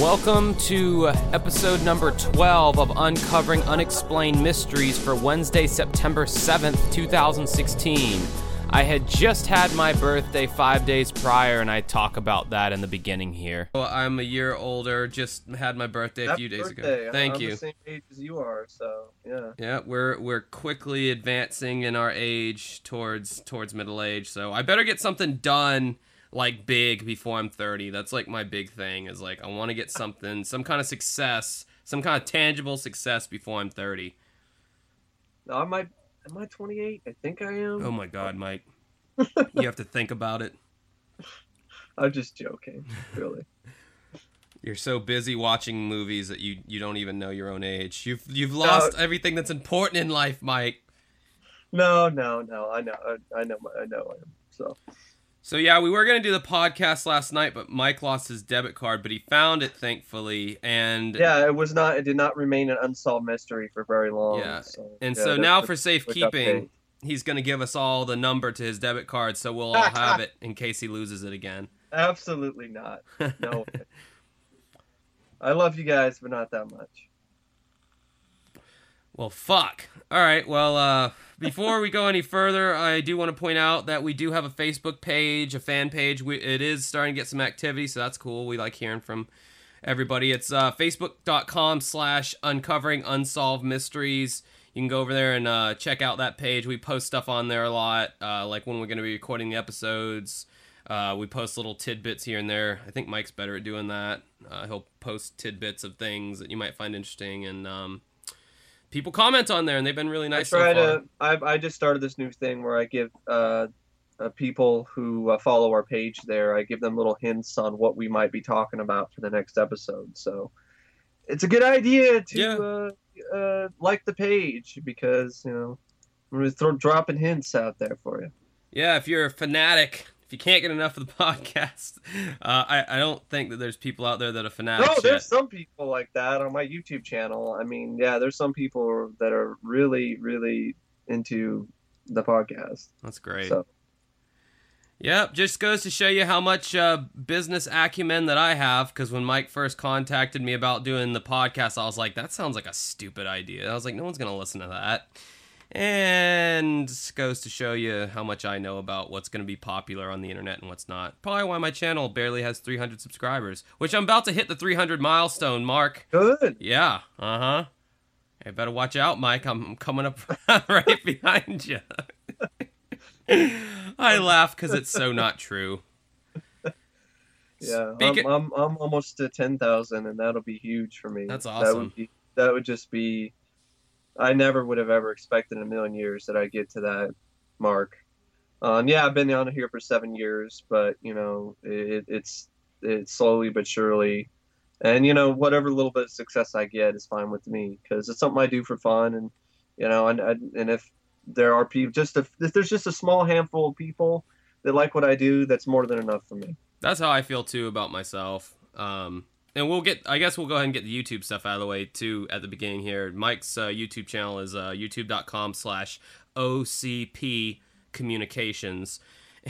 Welcome to episode number 12 of Uncovering Unexplained Mysteries for Wednesday, September 7th, 2016. I had just had my birthday five days prior, and I talk about that in the beginning here. Well, I'm a year older, just had my birthday a few days birthday. ago. Thank I'm you. the same age as you are, so yeah. Yeah, we're we're quickly advancing in our age towards towards middle age. So I better get something done like big before I'm 30. That's like my big thing is like I want to get something, some kind of success, some kind of tangible success before I'm 30. No, am I am I 28? I think I am. Oh my god, Mike. you have to think about it. I'm just joking, really. You're so busy watching movies that you you don't even know your own age. You've you've lost everything that's important in life, Mike. no, no, no. I know, I, I know, I know I am. So So yeah, we were gonna do the podcast last night, but Mike lost his debit card, but he found it thankfully, and yeah, it was not. It did not remain an unsolved mystery for very long. Yeah, So, and yeah, so now for safekeeping, he's gonna give us all the number to his debit card, so we'll all have it in case he loses it again. absolutely not. No. I love you guys, but not that much. Well, fuck. All right. Well, uh, before we go any further, I do want to point out that we do have a Facebook page, a fan page. We, it is starting to get some activity, so that's cool. We like hearing from everybody. It's uh, facebook.com slash uncovering unsolved mysteries. You can go over there and uh, check out that page. We post stuff on there a lot, uh, like when we're going to be recording the episodes. Uh, we post little tidbits here and there. I think Mike's better at doing that. Uh, he'll post tidbits of things that you might find interesting, and um, people comment on there, and they've been really nice. I try so to. I, I just started this new thing where I give uh, uh, people who uh, follow our page there. I give them little hints on what we might be talking about for the next episode. So it's a good idea to Yeah. uh, uh, like the page because you know gonna throw dropping hints out there for you. Yeah, if you're a fanatic, you can't get enough of the podcast, uh, I, I don't think that there's people out there that are fanatics. No, yet. there's some people like that on my YouTube channel. I mean, yeah, there's some people that are really, really into the podcast. That's great. So Yep, just goes to show you how much uh, business acumen that I have. Because when Mike first contacted me about doing the podcast, I was like, that sounds like a stupid idea. I was like, no one's going to listen to that. And goes to show you how much I know about what's going to be popular on the internet and what's not. Probably why my channel barely has 300 subscribers, which I'm about to hit the 300 milestone mark. good. Yeah, uh huh. Hey, better watch out, Mike. I'm coming up right behind you. I laugh because it's so not true. Yeah, I'm, I'm I'm almost to ten thousand, and that'll be huge for me. That's That awesome. would be that would just be. I never would have ever expected in a million years that I get to that mark. Um, yeah, I've been on here for seven years, but you know, it, it's it's slowly but surely, and you know, whatever little bit of success I get is fine with me because it's something I do for fun, and you know, and and and if there are people, just if, if there's just a small handful of people that like what I do, that's more than enough for me. That's how I feel too about myself. Um, and we'll get. I guess we'll go ahead and get the YouTube stuff out of the way too at the beginning here. Mike's uh, YouTube channel is uh, youtube.com/slash OCP Communications.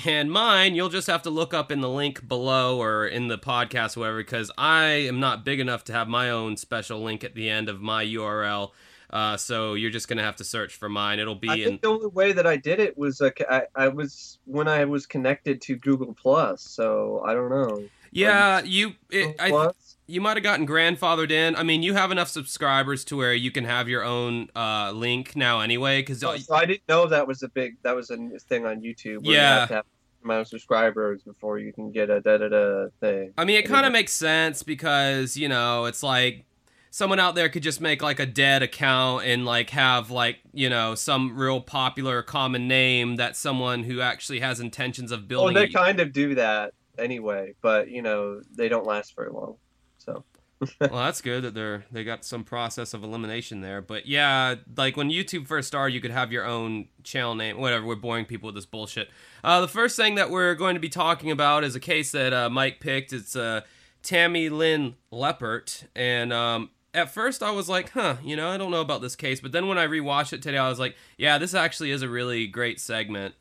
And mine, you'll just have to look up in the link below or in the podcast, whatever, because I am not big enough to have my own special link at the end of my URL. Uh, so you're just gonna have to search for mine. It'll be I in. the only way that I did it was uh, I, I was when I was connected to Google Plus. So I don't know. Yeah, you. It, I, Plus? You might have gotten grandfathered in. I mean, you have enough subscribers to where you can have your own uh, link now anyway. Because Oh, so I didn't know that was a big that was a thing on YouTube. Where Yeah. You have to have amount of subscribers before you can get a da da da thing. I mean, it kind of makes sense because you know it's like someone out there could just make like a dead account and like have like you know some real popular common name that someone who actually has intentions of building. Well, they kind of do that anyway, but you know they don't last very long. Well, that's good that they're they got some process of elimination there. But yeah, like when YouTube first started, you could have your own channel name. Whatever, we're boring people with this bullshit. Uh, the first thing that we're going to be talking about is a case that uh, Mike picked. It's uh, Tammy Lynn Leppert, and um, at first I was like, huh, you know, I don't know about this case. But then when I rewatched it today, I was like, yeah, this actually is a really great segment.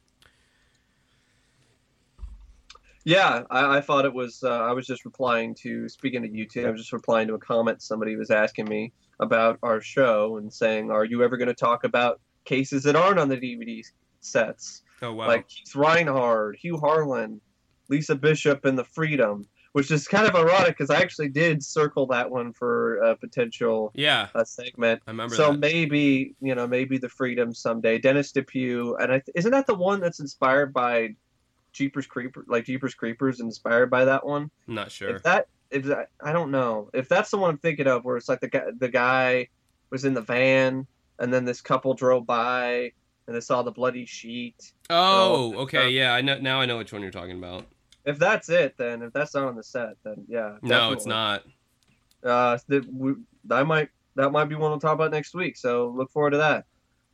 Yeah, I, I thought it was. Uh, I was just replying to speaking to YouTube. I was just replying to a comment somebody was asking me about our show and saying, "Are you ever going to talk about cases that aren't on the DVD sets?" Oh wow! Like Keith Reinhard, Hugh Harlan, Lisa Bishop, and the Freedom, which is kind of ironic because I actually did circle that one for a potential yeah uh, segment. I remember So that. maybe you know maybe the Freedom someday. Dennis DePue, and I th- isn't that the one that's inspired by Jeepers Creepers? Like Jeepers Creepers, inspired by that one. I'm not sure. If that, if that, I don't know if that's the one I'm thinking of, where it's like the guy, the guy was in the van, and then this couple drove by, and they saw the bloody sheet. Oh, okay, uh, yeah. I know now. I know which one you're talking about. If that's it, then if that's not on the set, then yeah. No, it's not. Uh, that we, I might that might be one we'll talk about next week. So look forward to that.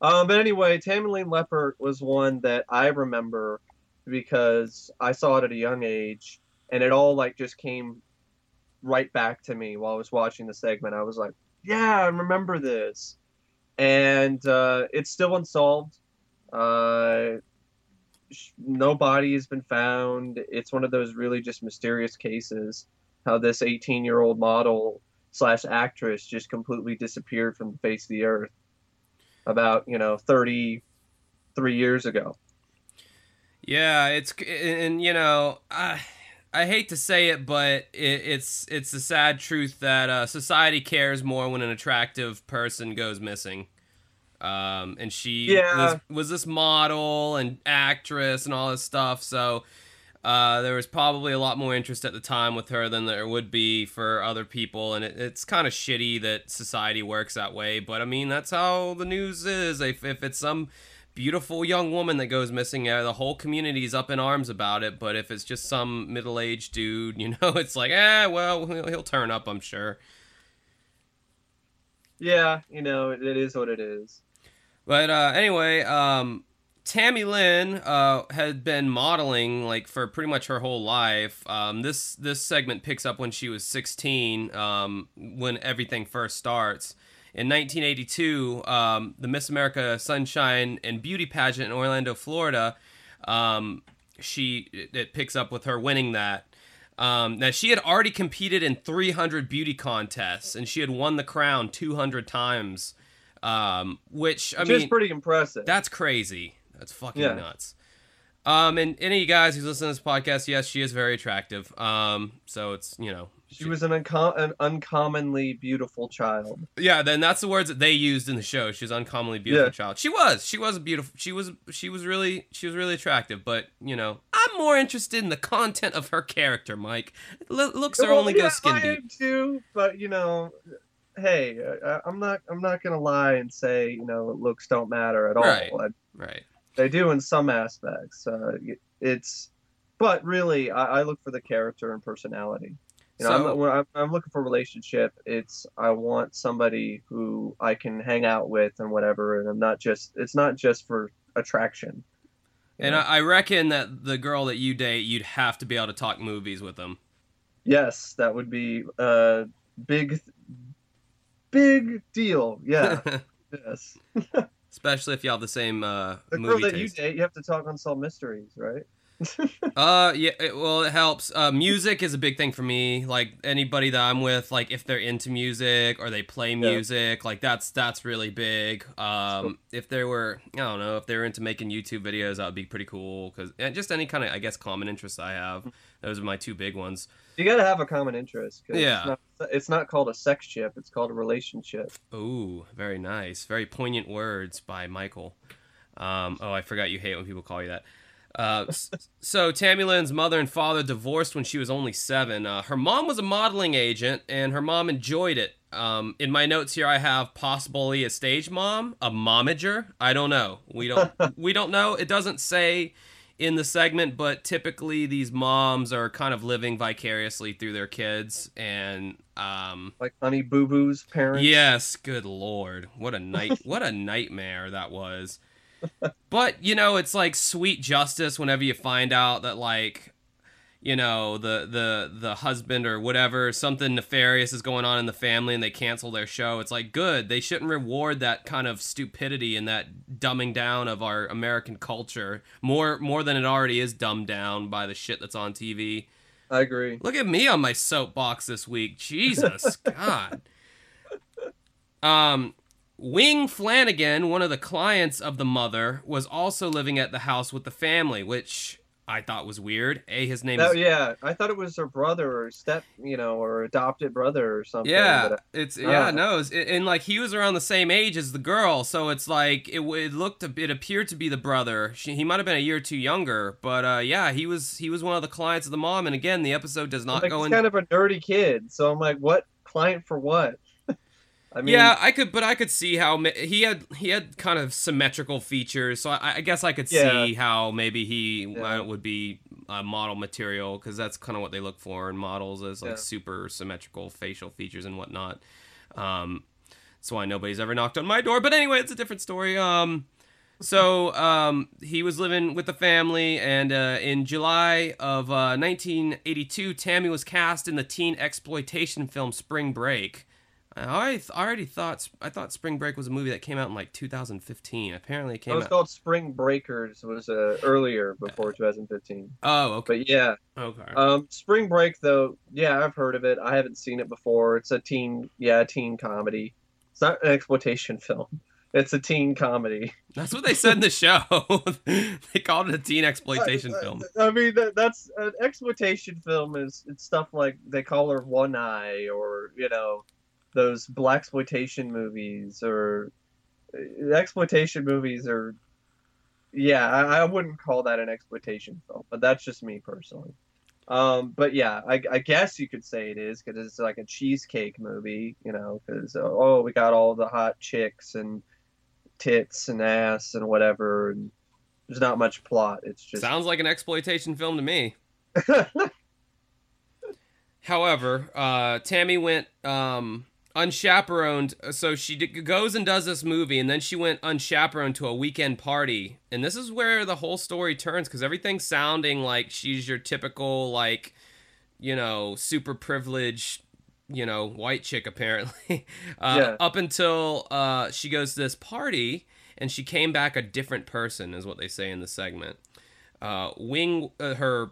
Um, but anyway, Tammy Lynn Leppert was one that I remember because I saw it at a young age, and it all like just came right back to me while I was watching the segment. I was like, yeah, I remember this, and uh, it's still unsolved. Uh, no body has been found. It's one of those really just mysterious cases. How this 18 year old model slash actress just completely disappeared from the face of the earth about, you know, 33 years ago. Yeah, it's and you know I I hate to say it, but it, it's it's the sad truth that uh, society cares more when an attractive person goes missing. Um, and she Yeah. was, was this model and actress and all this stuff, so uh, there was probably a lot more interest at the time with her than there would be for other people, and it, it's kind of shitty that society works that way. But I mean, that's how the news is. If if it's some beautiful young woman that goes missing, the whole community's up in arms about it. But if it's just some middle aged dude, you know, it's like, eh, well, he'll, turn up, I'm sure. Yeah, you know, it, it is what it is. But uh, anyway, um, Tammy Lynn uh, had been modeling like for pretty much her whole life. Um, this this segment picks up when she was 16, um, when everything first starts. In 1982, um, the Miss America Sunshine and Beauty pageant in Orlando, Florida, um, she it, it picks up with her winning that. Um, now she had already competed in 300 beauty contests, and she had won the crown 200 times. Um, which I Which mean, is pretty impressive. that's crazy. That's fucking Yeah. nuts. Um, and any of you guys who's listening to this podcast, yes, she is very attractive. Um, so it's you know, she was an, uncom- an uncommonly beautiful child. yeah. Then that's the words that they used in the show. She was uncommonly beautiful Yeah. child. She was. She was a beautiful. She was. She was really. She was really attractive. But you know, I'm more interested in the content of her character, Mike. L- looks are Well, only yeah, go skin I deep. am too, but you know, hey, I, I'm not. I'm not gonna lie and say you know looks don't matter at all. Right. I- Right. they do in some aspects. Uh, it's, but really, I, I look for the character and personality. You know, So- I'm, when I'm, I'm looking for a relationship. It's I want somebody who I can hang out with and whatever, and I'm not just. It's not just for attraction. And know? I, reckon that the girl that you date, you'd have to be able to talk movies with them. yes, that would be a big, big deal. Yeah. yes. Especially if you have the same uh, The girl that you date, you have to talk unsolved mysteries, right? Uh, yeah. It, well, it helps. Uh, music is a big thing for me. Like anybody that I'm with, like if they're into music or they play music, like that's that's really big. Um, if they were, I don't know, if they were into making YouTube videos, that would be pretty cool. Cause and just any kind of, I guess, common interests I have. Those are my two big ones. You got to have a common interest. 'cause Yeah. It's not, it's not called a sex chip. It's called a relationship. Ooh, very nice. Very poignant words by Michael. Um, oh, I forgot you hate when people call you that. Uh, so Tammy Lynn's mother and father divorced when she was only seven. Uh, her mom was a modeling agent, and her mom enjoyed it. Um, in my notes here, I have possibly a stage mom, a momager. I don't know. We don't. we don't know. It doesn't say in the segment, but typically these moms are kind of living vicariously through their kids, and um, Like Honey Boo Boo's parents. Yes, good lord. What a night what a nightmare that was. But, you know, it's like sweet justice whenever you find out that like you know the the the husband or whatever something nefarious is going on in the family and they cancel their show. It's like good. They shouldn't reward that kind of stupidity and that dumbing down of our american culture more more than it already is dumbed down by the shit that's on tv I agree. look at me on my soapbox this week. Jesus god. Um Wing Flanagan, one of the clients of the mother, was also living at the house with the family, which I thought was weird. A, his name Oh is yeah, I thought it was her brother or step, you know, or adopted brother or something. Yeah, but- it's yeah Ah. no, it's, and like he was around the same age as the girl, so it's like it, it looked a- it appeared to be the brother. She, he might have been a year or two younger, but uh, yeah, he was he was one of the clients of the mom. And again, the episode does not like, go he's in. kind of a nerdy kid, so I'm like, what client for what? I mean, yeah, I could, but I could see how he had he had kind of symmetrical features, so I, I guess I could Yeah. see how maybe he Yeah. would be uh, model material because that's kind of what they look for in models is like Yeah. super symmetrical facial features and whatnot. Um, that's why nobody's ever knocked on my door. But anyway, it's a different story. Um, so um, he was living with the family, and uh, in July of uh, 1982, Tammy was cast in the teen exploitation film Spring Break. I already, I already thought I thought Spring Break was a movie that came out in like 2015. Apparently, it came. it was out. called Spring Breakers. It Was uh, earlier before 2015. Oh, okay. But yeah, Okay. um, Spring Break though, yeah, I've heard of it. I haven't seen it before. It's a teen, yeah, teen comedy. It's not an exploitation film. It's a teen comedy. That's what they said in the show. they called it a teen exploitation I- I- film. I mean, that, that's an exploitation film. Is it's stuff like they call her One Eye, or you know, those black exploitation movies, or uh, exploitation movies are. Yeah, I, I wouldn't call that an exploitation film, but that's just me personally. Um, but yeah, I, I guess you could say it is because it's like a cheesecake movie, you know, because oh, we got all the hot chicks and tits and ass and whatever, and there's not much plot. It's just Sounds like an exploitation film to me. However, uh, Tammy went um, unchaperoned, so she d- goes and does this movie, and then she went unchaperoned to a weekend party, and this is where the whole story turns because everything's sounding like she's your typical like, you know, super privileged, you know, white chick apparently. uh, Yeah. Up until uh, she goes to this party, and she came back a different person, is what they say in the segment. Uh, Wing, uh, her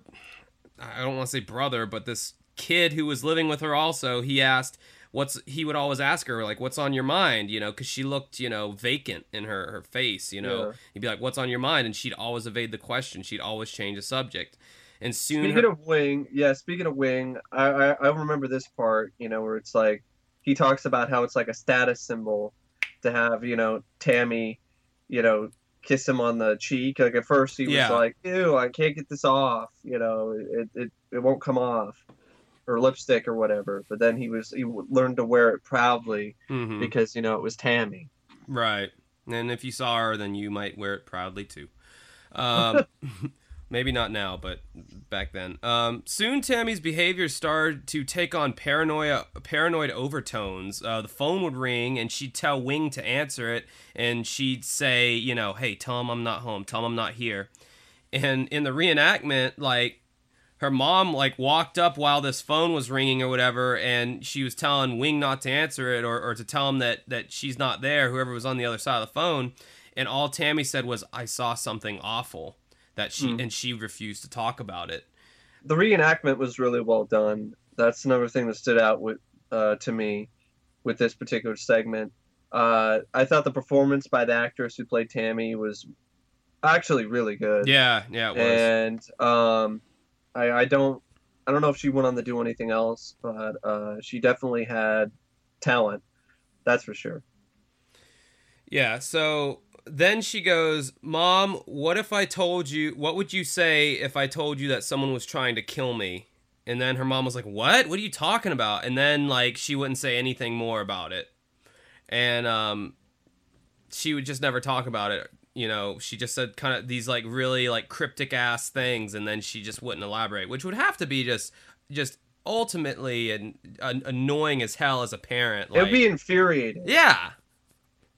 I don't want to say brother, but this kid who was living with her also, he asked what's he would always ask her like what's on your mind, you know, cuz she looked, you know, vacant in her her face, you know. Yeah. He'd be like what's on your mind and she'd always evade the question. She'd always change the subject. And soon Speaking her- of Wing, yeah. Speaking of Wing, I, I I remember this part. You know, where it's like he talks about how it's like a status symbol to have you know Tammy, you know, kiss him on the cheek. Like at first he was Yeah. like, "Ew, I can't get this off." You know, it it it won't come off, or lipstick or whatever. But then he was he learned to wear it proudly Mhm. because you know it was Tammy. Right. And if you saw her, then you might wear it proudly too. Um, maybe not now, but back then. Um, soon, Tammy's behavior started to take on paranoia, paranoid overtones. Uh, the phone would ring, and she'd tell Wing to answer it, and she'd say, you know, hey, tell him I'm not home. Tell him I'm not here. And in the reenactment, like her mom like walked up while this phone was ringing or whatever and she was telling wing not to answer it or, or to tell him that that she's not there whoever was on the other side of the phone and all tammy said was i saw something awful that she Hmm. and she refused to talk about it the reenactment was really well done. That's another thing that stood out with uh, to me with this particular segment. Uh, I thought the performance by the actress who played Tammy was actually really good. yeah yeah it was and um, I, I don't I don't know if she went on to do anything else, but uh, she definitely had talent. That's for sure. Yeah, so then she goes, Mom, what if I told you, what would you say if I told you that someone was trying to kill me? And then her mom was like, What? What are you talking about? And then, like, she wouldn't say anything more about it. And, um, she would just never talk about it. You know, she just said kind of these, like, really, like, cryptic ass things, and then she just wouldn't elaborate, which would have to be just, just ultimately an, an annoying as hell as a parent. It would be infuriating. yeah.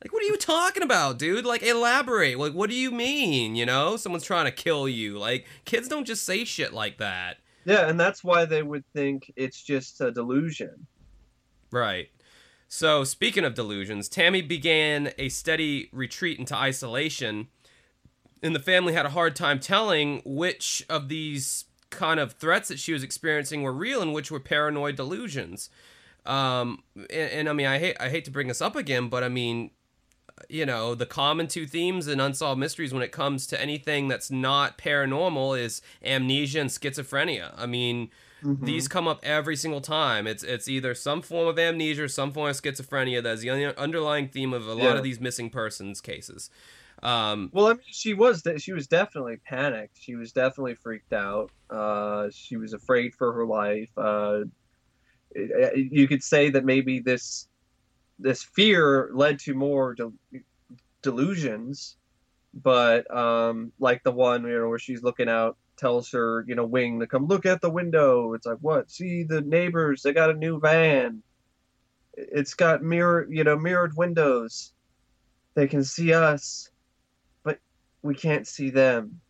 Like, what are you talking about, dude? Like, elaborate. Like, what do you mean? You know, someone's trying to kill you. Like, kids don't just say shit like that. Yeah, and that's why they would think it's just a delusion. Right. So, speaking of delusions, Tammy began a steady retreat into isolation, and the family had a hard time telling which of these kind of threats that she was experiencing were real and which were paranoid delusions. Um, and, and I mean, I hate I hate to bring this up again, but I mean, you know, the common two themes in unsolved mysteries when it comes to anything that's not paranormal is amnesia and schizophrenia. I mean, Mhm. these come up every single time. It's it's either some form of amnesia or some form of schizophrenia that's the underlying theme of a lot Yeah. of these missing persons cases. Um, Well, I mean, she was de- she was definitely panicked. She was definitely freaked out. Uh, she was afraid for her life. Uh, it- it- you could say that maybe this this fear led to more del- delusions, but um, like the one you know where she's looking out, tells her you know Wing to come look at the window. It's like what? See the neighbors? They got a new van. It's got mirror you know mirrored windows. They can see us but we can't see them.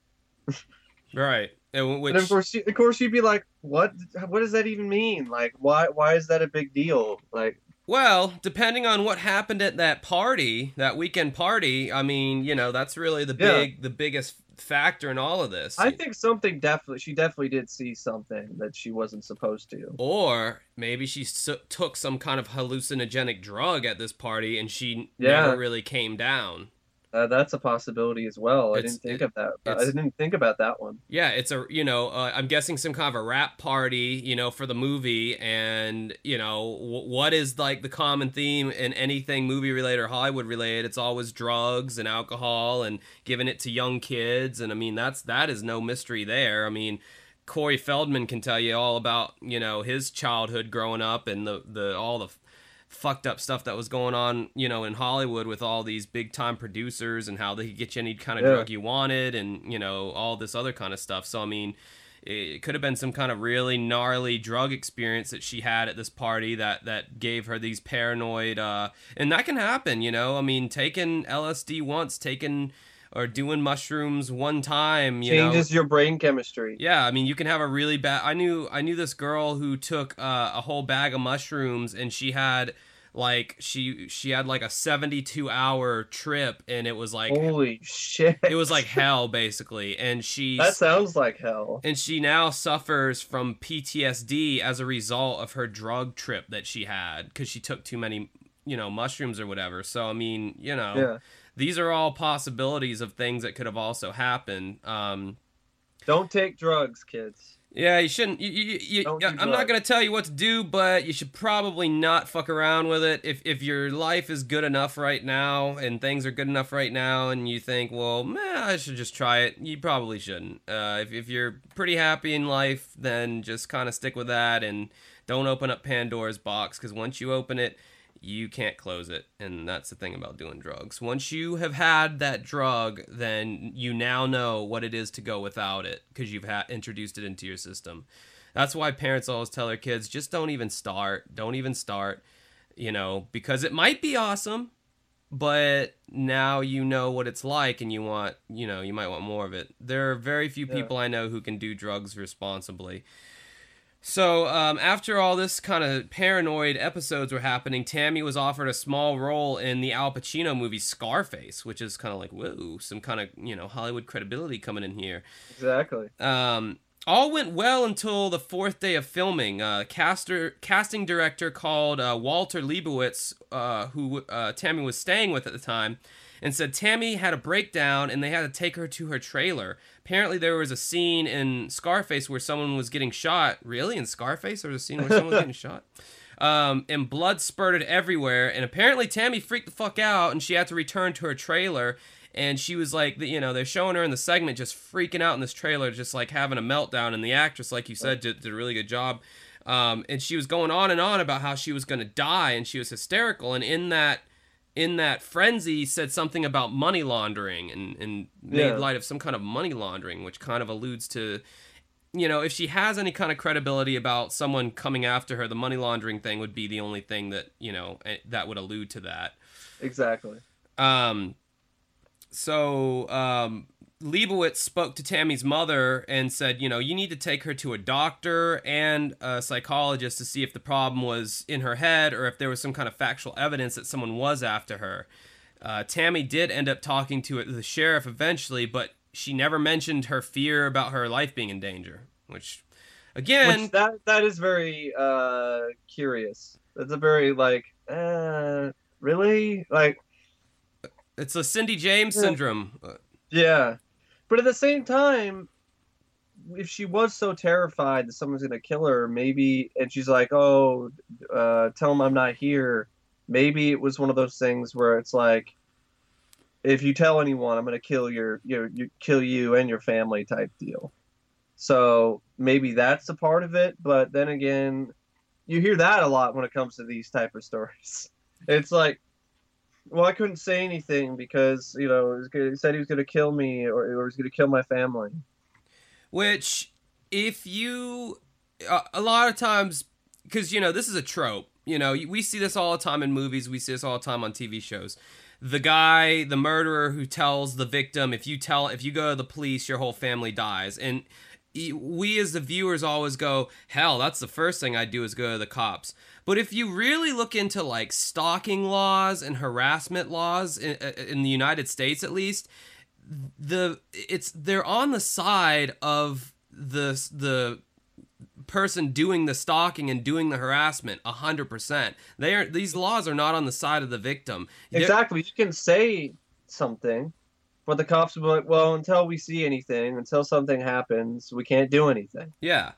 right. And which and of course, of course, you'd be like, "What? What does that even mean? Like, why? Why is that a big deal? Like, Well, depending on what happened at that party, that weekend party, I mean, you know, that's really the Yeah. big, the biggest factor in all of this. I think something definitely, she definitely did see something that she wasn't supposed to. or maybe she so- took some kind of hallucinogenic drug at this party and she Yeah. never really came down. Uh, that's a possibility as well. I It's- didn't think it- of that. I didn't think about that one. Yeah, it's a you know uh, I'm guessing some kind of a rap party you know for the movie and you know w- what is like the common theme in anything movie related or Hollywood related it's always drugs and alcohol and giving it to young kids and I mean that's that is no mystery there I mean Corey Feldman can tell you all about you know his childhood growing up and the the all the fucked up stuff that was going on you know in Hollywood with all these big time producers and how they could get you any kind of Yeah. drug you wanted and you know all this other kind of stuff so I mean it could have been some kind of really gnarly drug experience that she had at this party that that gave her these paranoid uh and that can happen you know I mean taking LSD once taking or doing mushrooms one time you know Changes your brain chemistry. yeah, I mean, you can have a really bad. I knew I knew this girl who took uh, a whole bag of mushrooms, and she had like she she had like a seventy two hour trip, and it was like Holy shit! it was like hell basically, and she that sounds like hell. and she now suffers from PTSD as a result of her drug trip that she had because she took too many you know mushrooms or whatever. So I mean, you know, Yeah. these are all possibilities of things that could have also happened. Um, Don't take drugs, kids. Yeah, you shouldn't. You, you, you, I'm not gonna tell you what to do, but you should probably not fuck around with it. If if your life is good enough right now and things are good enough right now, and you think, well, meh, I should just try it, you probably shouldn't. Uh, if if you're pretty happy in life, then just kind of stick with that and don't open up Pandora's box because once you open it, you can't close it and that's the thing about doing drugs. Once you have had that drug then you now know what it is to go without it because you've ha- introduced it into your system. That's why parents always tell their kids just don't even start don't even start you know because it might be awesome but now you know what it's like and you want you know you might want more of it. There are very few Yeah. people i know who can do drugs responsibly so um, after all this kind of paranoid episodes were happening, Tammy was offered a small role in the Al Pacino movie Scarface, which is kind of like whoa, some kind of you know Hollywood credibility coming in here. Exactly. Um, all went well until the fourth day of filming. Uh, caster, casting director called uh, Walter Leibowitz, uh, who uh, Tammy was staying with at the time, and said Tammy had a breakdown and they had to take her to her trailer. Apparently, there was a scene in Scarface where someone was getting shot. Really? In Scarface, there was a scene where someone was getting shot? Um, and blood spurted everywhere. And apparently, Tammy freaked the fuck out and she had to return to her trailer. And she was like, you know, they're showing her in the segment just freaking out in this trailer, just like having a meltdown. And the actress, like you said, did, did a really good job. Um, and she was going on and on about how she was going to die and she was hysterical. And in that in that frenzy said something about money laundering and, and made Yeah. light of some kind of money laundering, which kind of alludes to, you know, if she has any kind of credibility about someone coming after her, the money laundering thing would be the only thing that, you know, eh, that would allude to that. Exactly. Um, so, um, Leibowitz spoke to Tammy's mother and said, you know, you need to take her to a doctor and a psychologist to see if the problem was in her head or if there was some kind of factual evidence that someone was after her. Uh, Tammy did end up talking to the sheriff eventually, but she never mentioned her fear about her life being in danger, which, again, Which that that is very uh curious. That's a very like, uh, really like, it's a Cindy James Yeah. syndrome. Yeah. But at the same time, if she was so terrified that someone's gonna kill her, maybe, and she's like, "Oh, uh, tell him I'm not here." Maybe it was one of those things where it's like, if you tell anyone, I'm gonna kill your, your, you kill you and your family type deal. So maybe that's a part of it. But then again, you hear that a lot when it comes to these type of stories. It's like, well, I couldn't say anything because you know he said he was going to kill me or, or he was going to kill my family. Which, if you, a lot of times, because you know this is a trope. You know, we see this all the time in movies. We see this all the time on TV shows. The guy, the murderer, who tells the victim, "If you tell, if you go to the police, your whole family dies." And we, as the viewers, always go, "Hell, that's the first thing I'd do is go to the cops." But if you really look into like stalking laws and harassment laws in, uh, in the United States, at least, the it's they're on the side of the the person doing the stalking and doing the harassment a hundred percent. They are these laws are not on the side of the victim. Exactly. You can say something, but the cops will be like, "Well, until we see anything, until something happens, we can't do anything." Yeah.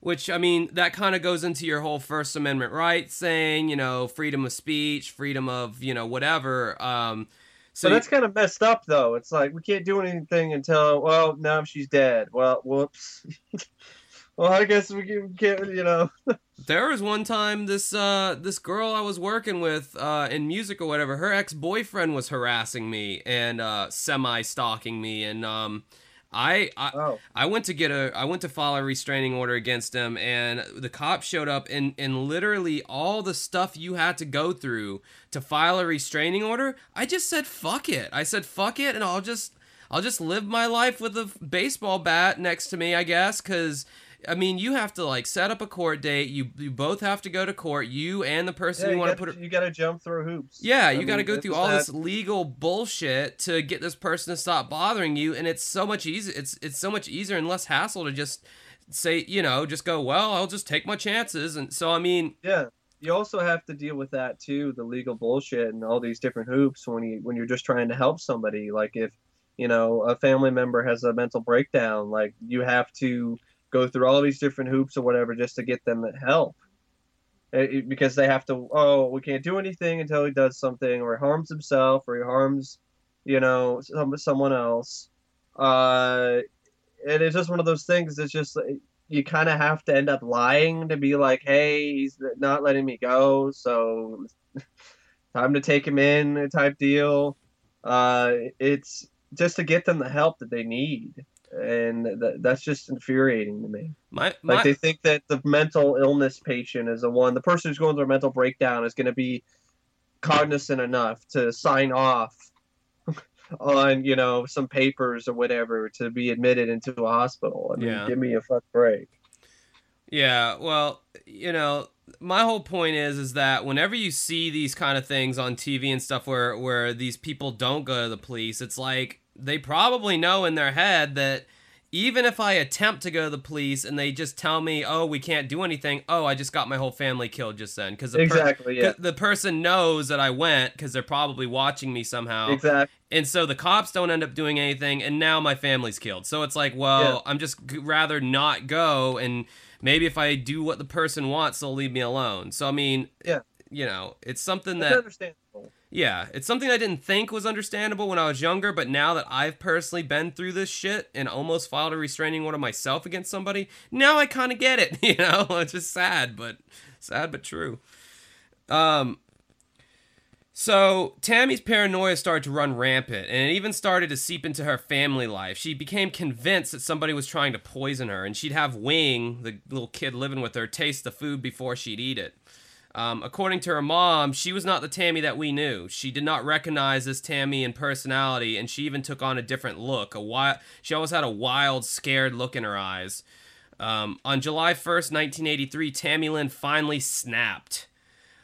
Which I mean, that kind of goes into your whole First Amendment rights saying, you know, freedom of speech, freedom of, you know, whatever. Um, so So that's kind of messed up, though. It's like we can't do anything until well, now she's dead. Well, whoops. well, I guess we can- can't. You know. There was one time this uh this girl I was working with uh in music or whatever, her ex-boyfriend was harassing me and uh semi stalking me and um I, I Oh. I went to get a I went to file a restraining order against him and the cops showed up and and literally all the stuff you had to go through to file a restraining order, I just said fuck it. I said fuck it and I'll just I'll just live my life with a baseball bat next to me, I guess, cuz I mean, you have to like set up a court date. You you both have to go to court. You and the person Yeah, you you, want to put. you gotta jump through hoops. Yeah, you got to go through all this legal bullshit to get this person to stop bothering you, and it's so much easier. It's it's so much easier and less hassle to just say, you know, just go. Well, I'll just take my chances, and so I mean, Yeah. You also have to deal with that too, the legal bullshit and all these different hoops when you when you're just trying to help somebody. Like if you know a family member has a mental breakdown, like you have to go through all these different hoops or whatever just to get them help. It- because they have to. Oh, we can't do anything until he does something, or he harms himself, or he harms, you know, some, someone else. Uh, and it's just one of those things. It's just you kind of have to end up lying to be like, hey, he's not letting me go, so time to take him in, type deal. Uh, it's just to get them the help that they need, and th- that's just infuriating to me. my my Like they think that the mental illness patient is the one, the person who's going through a mental breakdown is going to be cognizant enough to sign off on, you know, some papers or whatever to be admitted into a hospital. I mean, Yeah. give me a fuck break. Yeah, well, you know, my whole point is is that whenever you see these kind of things on TV and stuff where where these people don't go to the police, it's like they probably know in their head that even if I attempt to go to the police and they just tell me, "Oh, we can't do anything." Oh, I just got my whole family killed just then because the, Exactly, yeah. the person knows that I went because they're probably watching me somehow. Exactly. And so the cops don't end up doing anything, and now my family's killed. So it's like, well, Yeah. I'm just g- rather not go, and maybe if I do what the person wants, they'll leave me alone. So I mean, Yeah. you know, it's something That's that. Yeah, it's something I didn't think was understandable when I was younger, but now that I've personally been through this shit and almost filed a restraining order myself against somebody, now I kind of get it. You know, it's just sad, but sad but true. Um, so Tammy's paranoia started to run rampant, and it even started to seep into her family life. She became convinced that somebody was trying to poison her, and she'd have Wing, the little kid living with her, taste the food before she'd eat it. Um, according to her mom, she was not the Tammy that we knew. She did not recognize this Tammy in personality, and she even took on a different look. A wild, she always had a wild, scared look in her eyes. Um, on July 1st, 1983, Tammy Lynn finally snapped.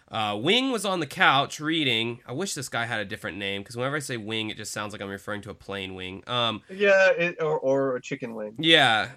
Uh, Wing was on the couch reading. I wish this guy had a different name because whenever I say wing, it just sounds like I'm referring to a plane wing. Um, yeah, it, or, or a chicken wing. Yeah,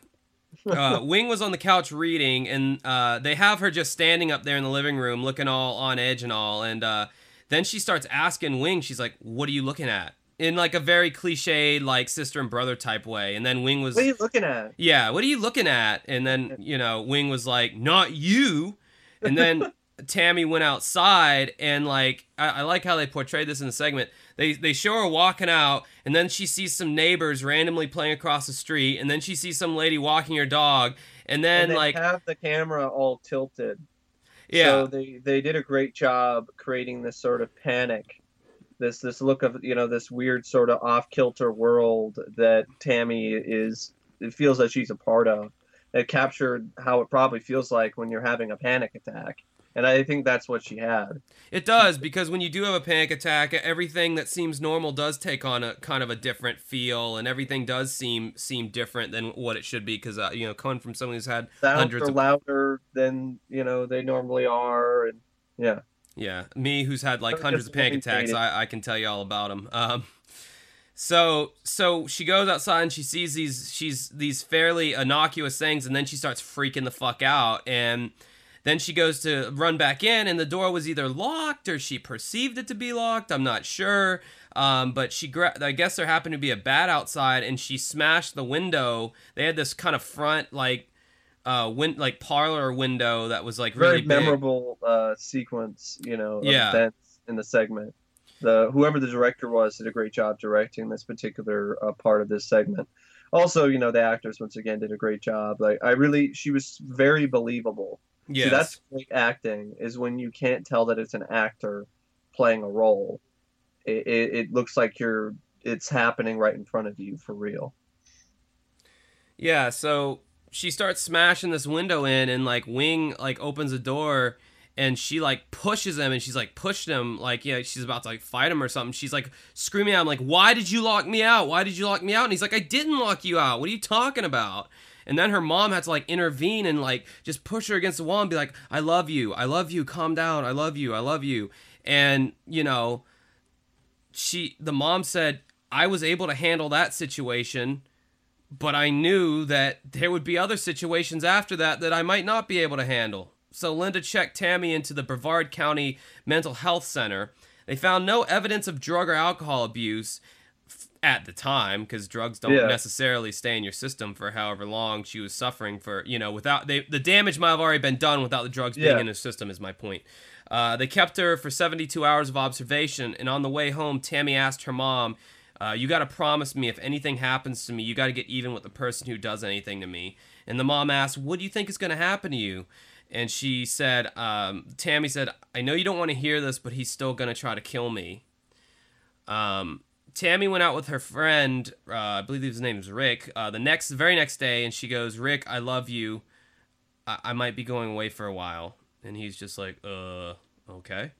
uh, Wing was on the couch reading, and uh, they have her just standing up there in the living room, looking all on edge and all. And uh, then she starts asking Wing, she's like, "What are you looking at?" In like a very cliched, like sister and brother type way. And then Wing was, "What are you looking at?" Yeah, what are you looking at? And then you know, Wing was like, "Not you." And then Tammy went outside, and like I, I like how they portrayed this in the segment they they show her walking out and then she sees some neighbors randomly playing across the street and then she sees some lady walking her dog and then and like have the camera all tilted. Yeah. So they they did a great job creating this sort of panic this this look of you know this weird sort of off kilter world that tammy is it feels that she's a part of. It captured how it probably feels like when you're having a panic attack and I think that's what she had. It does because when you do have a panic attack, everything that seems normal does take on a kind of a different feel, and everything does seem seem different than what it should be. Because uh, you know, coming from someone who's had Sounds hundreds are of louder than you know they normally are, and yeah, yeah, me who's had like hundreds of panic attacks, I, I can tell you all about them. Um, so so she goes outside and she sees these she's these fairly innocuous things, and then she starts freaking the fuck out and then she goes to run back in, and the door was either locked or she perceived it to be locked. I'm not sure. Um, but she, gra- I guess there happened to be a bat outside, and she smashed the window. They had this kind of front, like, uh, win- like parlor window that was like really very memorable uh, sequence, you know, yeah. events in the segment. The whoever the director was did a great job directing this particular uh, part of this segment. Also, you know, the actors once again did a great job. Like, I really, she was very believable See, that's great acting is when you can't tell that it's an actor playing a role. It, it, it, looks like you're it's happening right in front of you for real. Yeah, so she starts smashing this window in and like Wing like opens a door and she like pushes him and she's like pushed him like yeah she's about to like fight him or something. She's like screaming at him like why did you lock me out? Why did you lock me out? And he's like i didn't lock you out. What are you talking about and then her mom had to like intervene and like just push her against the wall and be like, I love you. I love you. Calm down. I love you. I love you. And, you know, she, the mom said, I was able to handle that situation, but I knew that there would be other situations after that that I might not be able to handle. So Linda checked Tammy into the Brevard County Mental Health Center. They found no evidence of drug or alcohol abuse, at the time because drugs don't yeah. necessarily stay in your system for however long she was suffering for you know without they, the damage might have already been done without the drugs being yeah. in her system is my point uh, they kept her for 72 hours of observation and on the way home tammy asked her mom uh, you got to promise me if anything happens to me you got to get even with the person who does anything to me and the mom asked what do you think is going to happen to you and she said um, tammy said i know you don't want to hear this but he's still going to try to kill me um, Tammy went out with her friend, uh, I believe his name is Rick, uh, the next, the very next day, and she goes, "Rick, I love you. I, I might be going away for a while." And he's just like, "Uh, okay."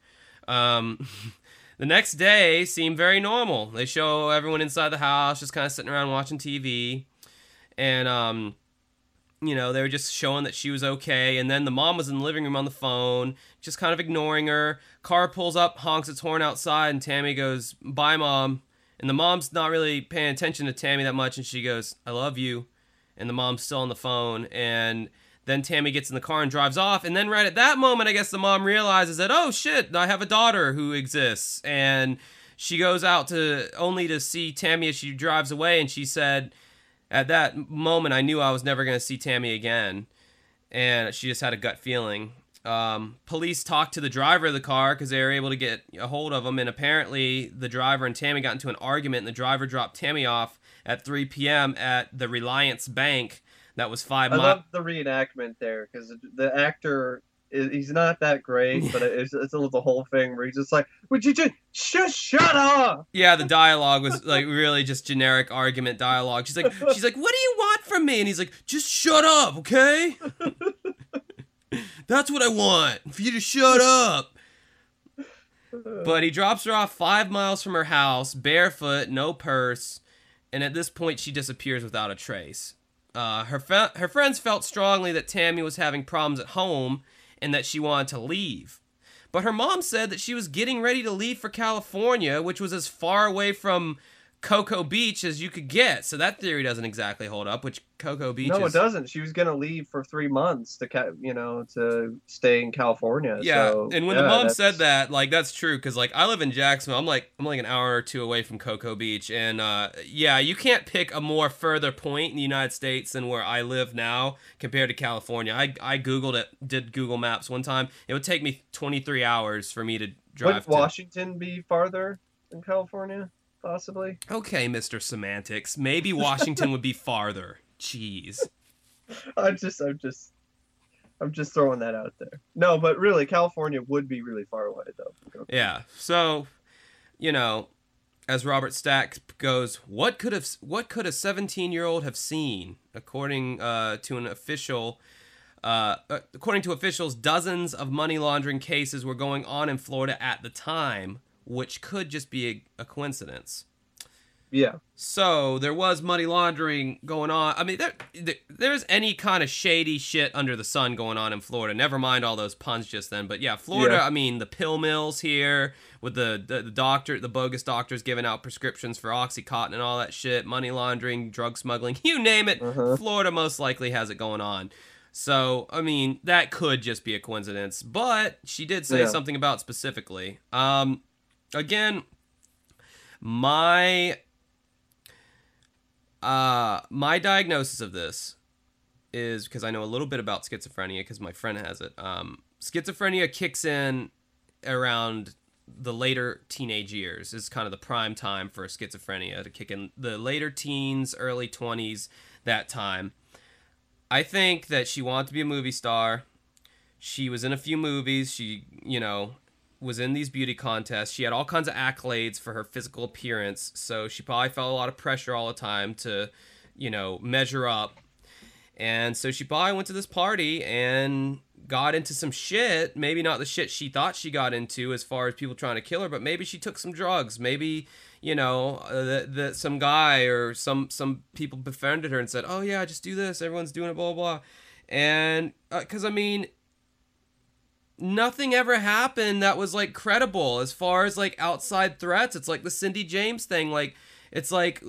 Um, the next day seemed very normal. They show everyone inside the house, just kind of sitting around watching TV, and um, you know, they were just showing that she was okay. And then the mom was in the living room on the phone, just kind of ignoring her. Car pulls up, honks its horn outside, and Tammy goes, "Bye, mom." And the mom's not really paying attention to Tammy that much, and she goes, I love you. And the mom's still on the phone. And then Tammy gets in the car and drives off. And then, right at that moment, I guess the mom realizes that, oh shit, I have a daughter who exists. And she goes out to only to see Tammy as she drives away. And she said, at that moment, I knew I was never going to see Tammy again. And she just had a gut feeling. Um, police talked to the driver of the car because they were able to get a hold of him, and apparently the driver and Tammy got into an argument, and the driver dropped Tammy off at 3 p.m. at the Reliance Bank. That was five. I mi- love the reenactment there because the actor he's not that great, but it's, it's a little the whole thing where he's just like, "Would you just just shut up?" Yeah, the dialogue was like really just generic argument dialogue. She's like, she's like, "What do you want from me?" And he's like, "Just shut up, okay." That's what I want. For you to shut up. But he drops her off five miles from her house, barefoot, no purse, and at this point she disappears without a trace. Uh, her her friends felt strongly that Tammy was having problems at home and that she wanted to leave. But her mom said that she was getting ready to leave for California, which was as far away from Cocoa Beach as you could get. So that theory doesn't exactly hold up. Which Cocoa Beach? No, is... it doesn't. She was gonna leave for three months to, you know, to stay in California. Yeah, so, and when yeah, the mom that's- said that, like that's true because like I live in Jacksonville. I'm like I'm like an hour or two away from Cocoa Beach, and uh, yeah, you can't pick a more further point in the United States than where I live now compared to California. I I googled it, did Google Maps one time. It would take me 23 hours for me to drive. would to... Washington be farther than California? Possibly. Okay, Mr. Semantics. Maybe Washington would be farther. Jeez. I'm just, I'm just, I'm just throwing that out there. No, but really, California would be really far away, though. Yeah. So, you know, as Robert Stack goes, what could have what could a 17 year old have seen? According uh, to an official, uh, according to officials, dozens of money laundering cases were going on in Florida at the time, which could just be a, a coincidence. Yeah. So there was money laundering going on. I mean, there, there, there's any kind of shady shit under the sun going on in Florida. Never mind all those puns just then. But yeah, Florida. Yeah. I mean, the pill mills here with the, the the doctor, the bogus doctors giving out prescriptions for OxyContin and all that shit. Money laundering, drug smuggling, you name it. Uh-huh. Florida most likely has it going on. So I mean, that could just be a coincidence. But she did say Yeah. something about specifically. Um, again, my uh, my diagnosis of this is because I know a little bit about schizophrenia because my friend has it. Um, schizophrenia kicks in around the later teenage years is kind of the prime time for schizophrenia to kick in. The later teens early 20s that time. I think that she wanted to be a movie star. She was in a few movies. She you know was in these beauty contests she had all kinds of accolades for her physical appearance so she probably felt a lot of pressure all the time to you know measure up and so she probably went to this party and got into some shit. Maybe not the shit she thought she got into as far as people trying to kill her, but maybe she took some drugs. Maybe, you know, uh, that that some guy or some some people befriended her and said, "Oh yeah, just do this. Everyone's doing it, blah blah." blah. And because I mean, nothing ever happened that was like credible as far as like outside threats. It's like the Cindy James thing, like. It's like,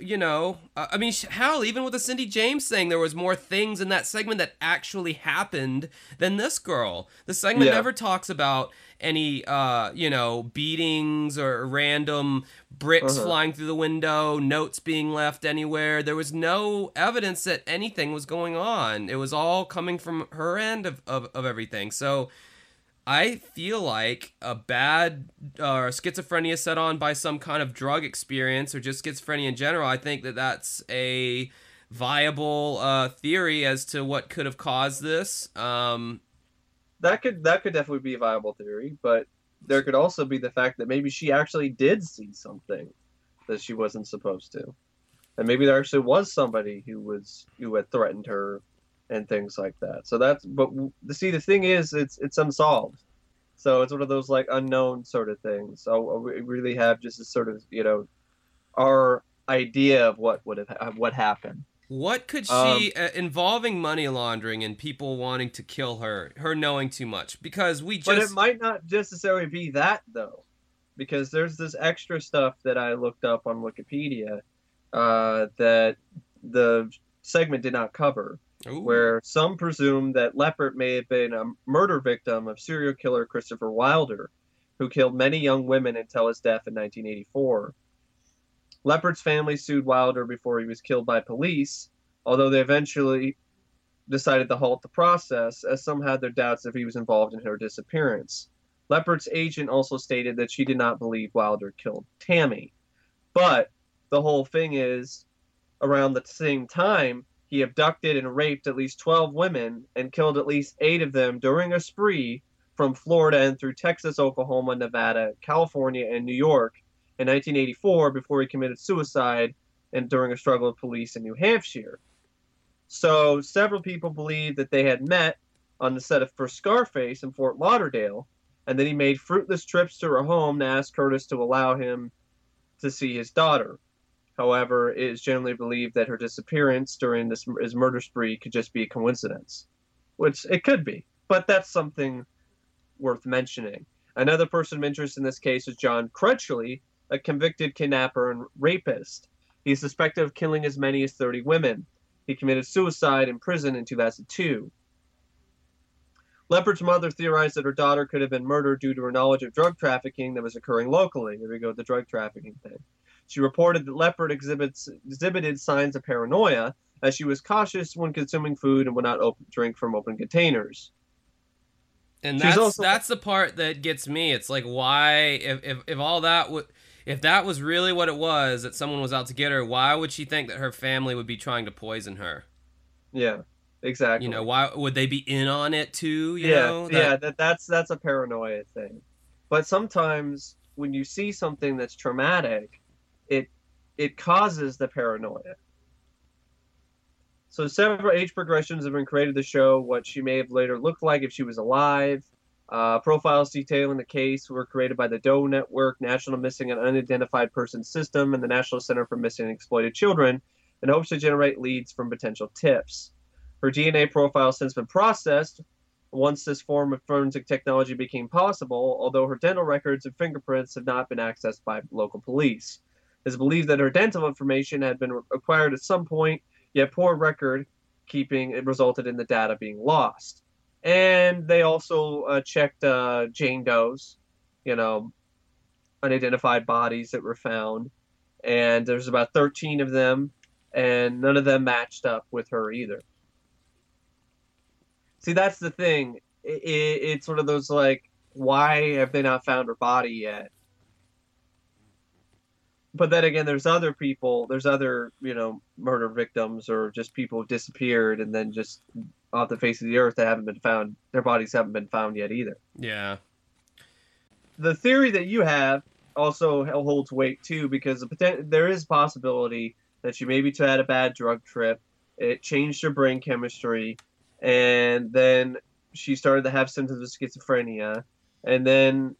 you know? I I mean, hell, even with the Cindy James thing, there was more things in that segment that actually happened than this girl. The segment Yeah. never talks about any, uh, you know, beatings or random bricks Uh-huh. flying through the window, notes being left anywhere. There was no evidence that anything was going on. It was all coming from her end of, of, of everything. So I feel like a bad uh, schizophrenia set on by some kind of drug experience or just schizophrenia in general. I think that that's a viable uh, theory as to what could have caused this. Um, That could that could definitely be a viable theory, but there could also be the fact that maybe she actually did see something that she wasn't supposed to, and maybe there actually was somebody who was who had threatened her and things like that. So that's but see the thing is it's it's unsolved. So it's one of those like unknown sort of things. So we really have just a sort of you know our idea of what would have what happened. what could she Um, uh, involving money laundering and people wanting to kill her, her knowing too much? Because we But it just might not necessarily be that though, because there's this extra stuff that I looked up on Wikipedia uh, that the segment did not cover, Ooh. where some presume that Leppert may have been a murder victim of serial killer Christopher Wilder, who killed many young women until his death in 1984. Leppert's family sued Wilder before he was killed by police, although they eventually decided to halt the process, as some had their doubts if he was involved in her disappearance. Leppert's agent also stated that she did not believe Wilder killed Tammy. But the whole thing is, around the same time, he abducted and raped at least 12 women and killed at least eight of them during a spree from Florida and through Texas, Oklahoma, Nevada, California, and New York in 1984 before he committed suicide and during a struggle with police in New Hampshire. So several people believe that they had met on the set of for Scarface in Fort Lauderdale, and then he made fruitless trips to her home to ask Curtis to allow him to see his daughter. However, it is generally believed that her disappearance during this his murder spree could just be a coincidence, which it could be, but that's something worth mentioning. Another person of interest in this case is John Crutchley, a convicted kidnapper and rapist. He's suspected of killing as many as 30 women. He committed suicide in prison in 2002. Leppert's mother theorized that her daughter could have been murdered due to her knowledge of drug trafficking that was occurring locally. There we go, the drug trafficking thing. She reported that Leppert exhibits, exhibited signs of paranoia as she was cautious when consuming food and would not open, drink from open containers. And that's also- that's the part that gets me. It's like why if if, if all that would if that was really what it was that someone was out to get her, why would she think that her family would be trying to poison her? Yeah, exactly. You know, why would they be in on it too? You yeah, know, yeah, that, that's that's a paranoia thing. But sometimes when you see something that's traumatic, it it causes the paranoia. So several age progressions have been created to show what she may have later looked like if she was alive. Uh, profiles detailing the case were created by the Doe Network, National Missing and Unidentified Persons System, and the National Center for Missing and Exploited Children in hopes to generate leads from potential tips. Her DNA profile has since been processed once this form of forensic technology became possible, although her dental records and fingerprints have not been accessed by local police. It is believed that her dental information had been acquired at some point, yet poor record keeping resulted in the data being lost. And they also uh, checked uh, Jane Doe's, you know, unidentified bodies that were found, and there's about 13 of them, and none of them matched up with her either. See, that's the thing. It, it, it's sort of those like, why have they not found her body yet? But then again, there's other people, there's other, you know, murder victims or just people who disappeared and then just off the face of the earth that haven't been found. Their bodies haven't been found yet either. yeah, The theory that you have also holds weight too because the poten- there is possibility that she maybe had a bad drug trip. It changed her brain chemistry, and then she started to have symptoms of schizophrenia, and then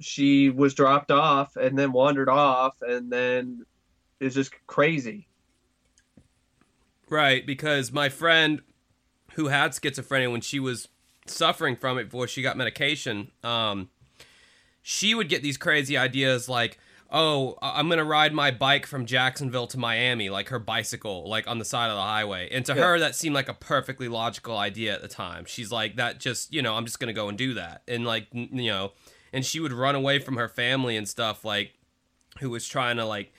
she was dropped off, and then wandered off, and then it's just crazy. right. Because my friend who had schizophrenia when she was suffering from it before she got medication, um, she would get these crazy ideas like, "Oh, I'm gonna ride my bike from Jacksonville to Miami, like her bicycle, like on the side of the highway." And to Yeah. her, that seemed like a perfectly logical idea at the time. She's like, "That just, you know, I'm just gonna go and do that," and like, n- you know, and she would run away from her family and stuff, like, who was trying to like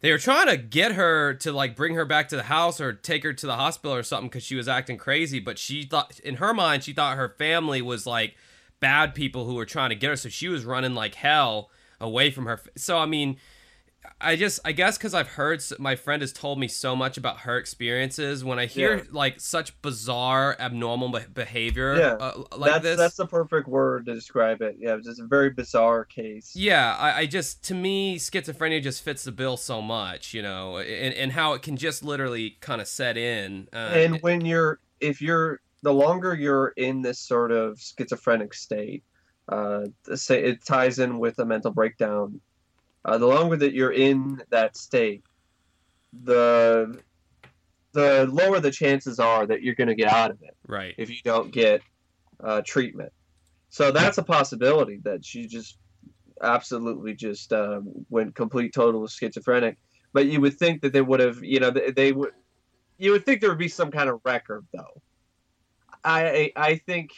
they were trying to get her to like bring her back to the house or take her to the hospital or something because she was acting crazy but she thought in her mind she thought her family was like bad people who were trying to get her so she was running like hell away from her so i mean i just i guess because i've heard my friend has told me so much about her experiences when i hear Yeah. like such bizarre abnormal behavior Yeah, uh, like that's this that's the perfect word to describe it. Yeah, it's just a very bizarre case. Yeah, I, I just to me schizophrenia just fits the bill so much, you know, and, and how it can just literally kind of set in. Uh, and when you're if you're the longer you're in this sort of schizophrenic state uh say it ties in with a mental breakdown uh, the longer that you're in that state the the lower the chances are that you're going to get out of it right. if you don't get uh, treatment. So that's a possibility that she just absolutely just um, went complete total schizophrenic. But you would think that they would have you know they, they would you would think there would be some kind of record though. I i, I think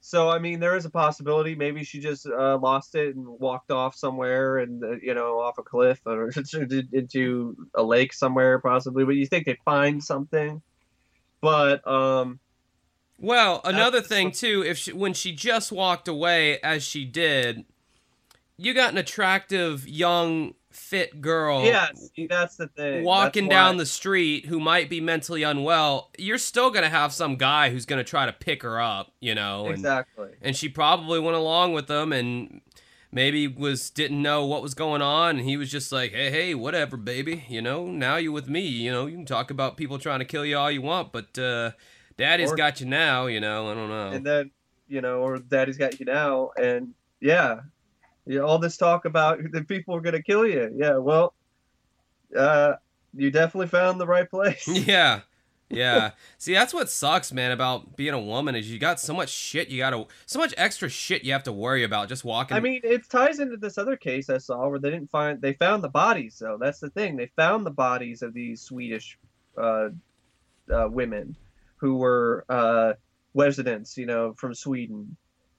so i mean there is a possibility. Maybe she just uh, lost it and walked off somewhere and uh, you know off a cliff or into a lake somewhere possibly. But you think they find something. But um Well, another thing too, if she, when she just walked away as she did, you got an attractive young fit girl yeah see, that's the thing walking That's down why- the street who might be mentally unwell. You're still going to have some guy who's going to try to pick her up, you know. And, exactly and she probably went along with them and maybe was didn't know what was going on and he was just like hey hey whatever baby you know now you're with me you know you can talk about people trying to kill you all you want but uh Daddy's Or- got you now. You know, I don't know. and then you know, or Daddy's got you now, and yeah, yeah, all this talk about the people are gonna kill you. Yeah, well, uh, you definitely found the right place. yeah. Yeah. See, that's what sucks, man, about being a woman is you got so much shit you got to so much extra shit you have to worry about just walking. I mean, it ties into this other case I saw where they didn't find they found the bodies though. That's the thing. They found the bodies of these Swedish uh, uh, women who were uh, residents, you know, from Sweden,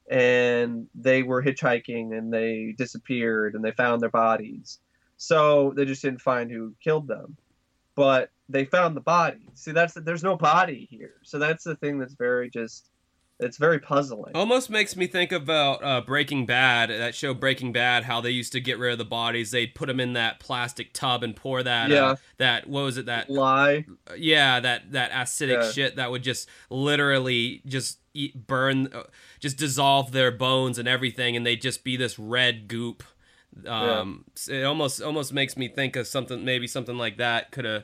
and they were hitchhiking and they disappeared and they found their bodies. So they just didn't find who killed them, but they found the body. See, that's there's no body here. So that's the thing that's very just it's very puzzling. Almost makes me think about uh, Breaking Bad, that show Breaking Bad, how they used to get rid of the bodies. They'd put them in that plastic tub and pour that, Yeah. uh, that, what was it, that, Lye. yeah, that, that acidic Yeah. shit that would just literally just eat, burn, uh, just dissolve their bones and everything, and they'd just be this red goop. Um, It almost, almost makes me think of something, maybe something like that could have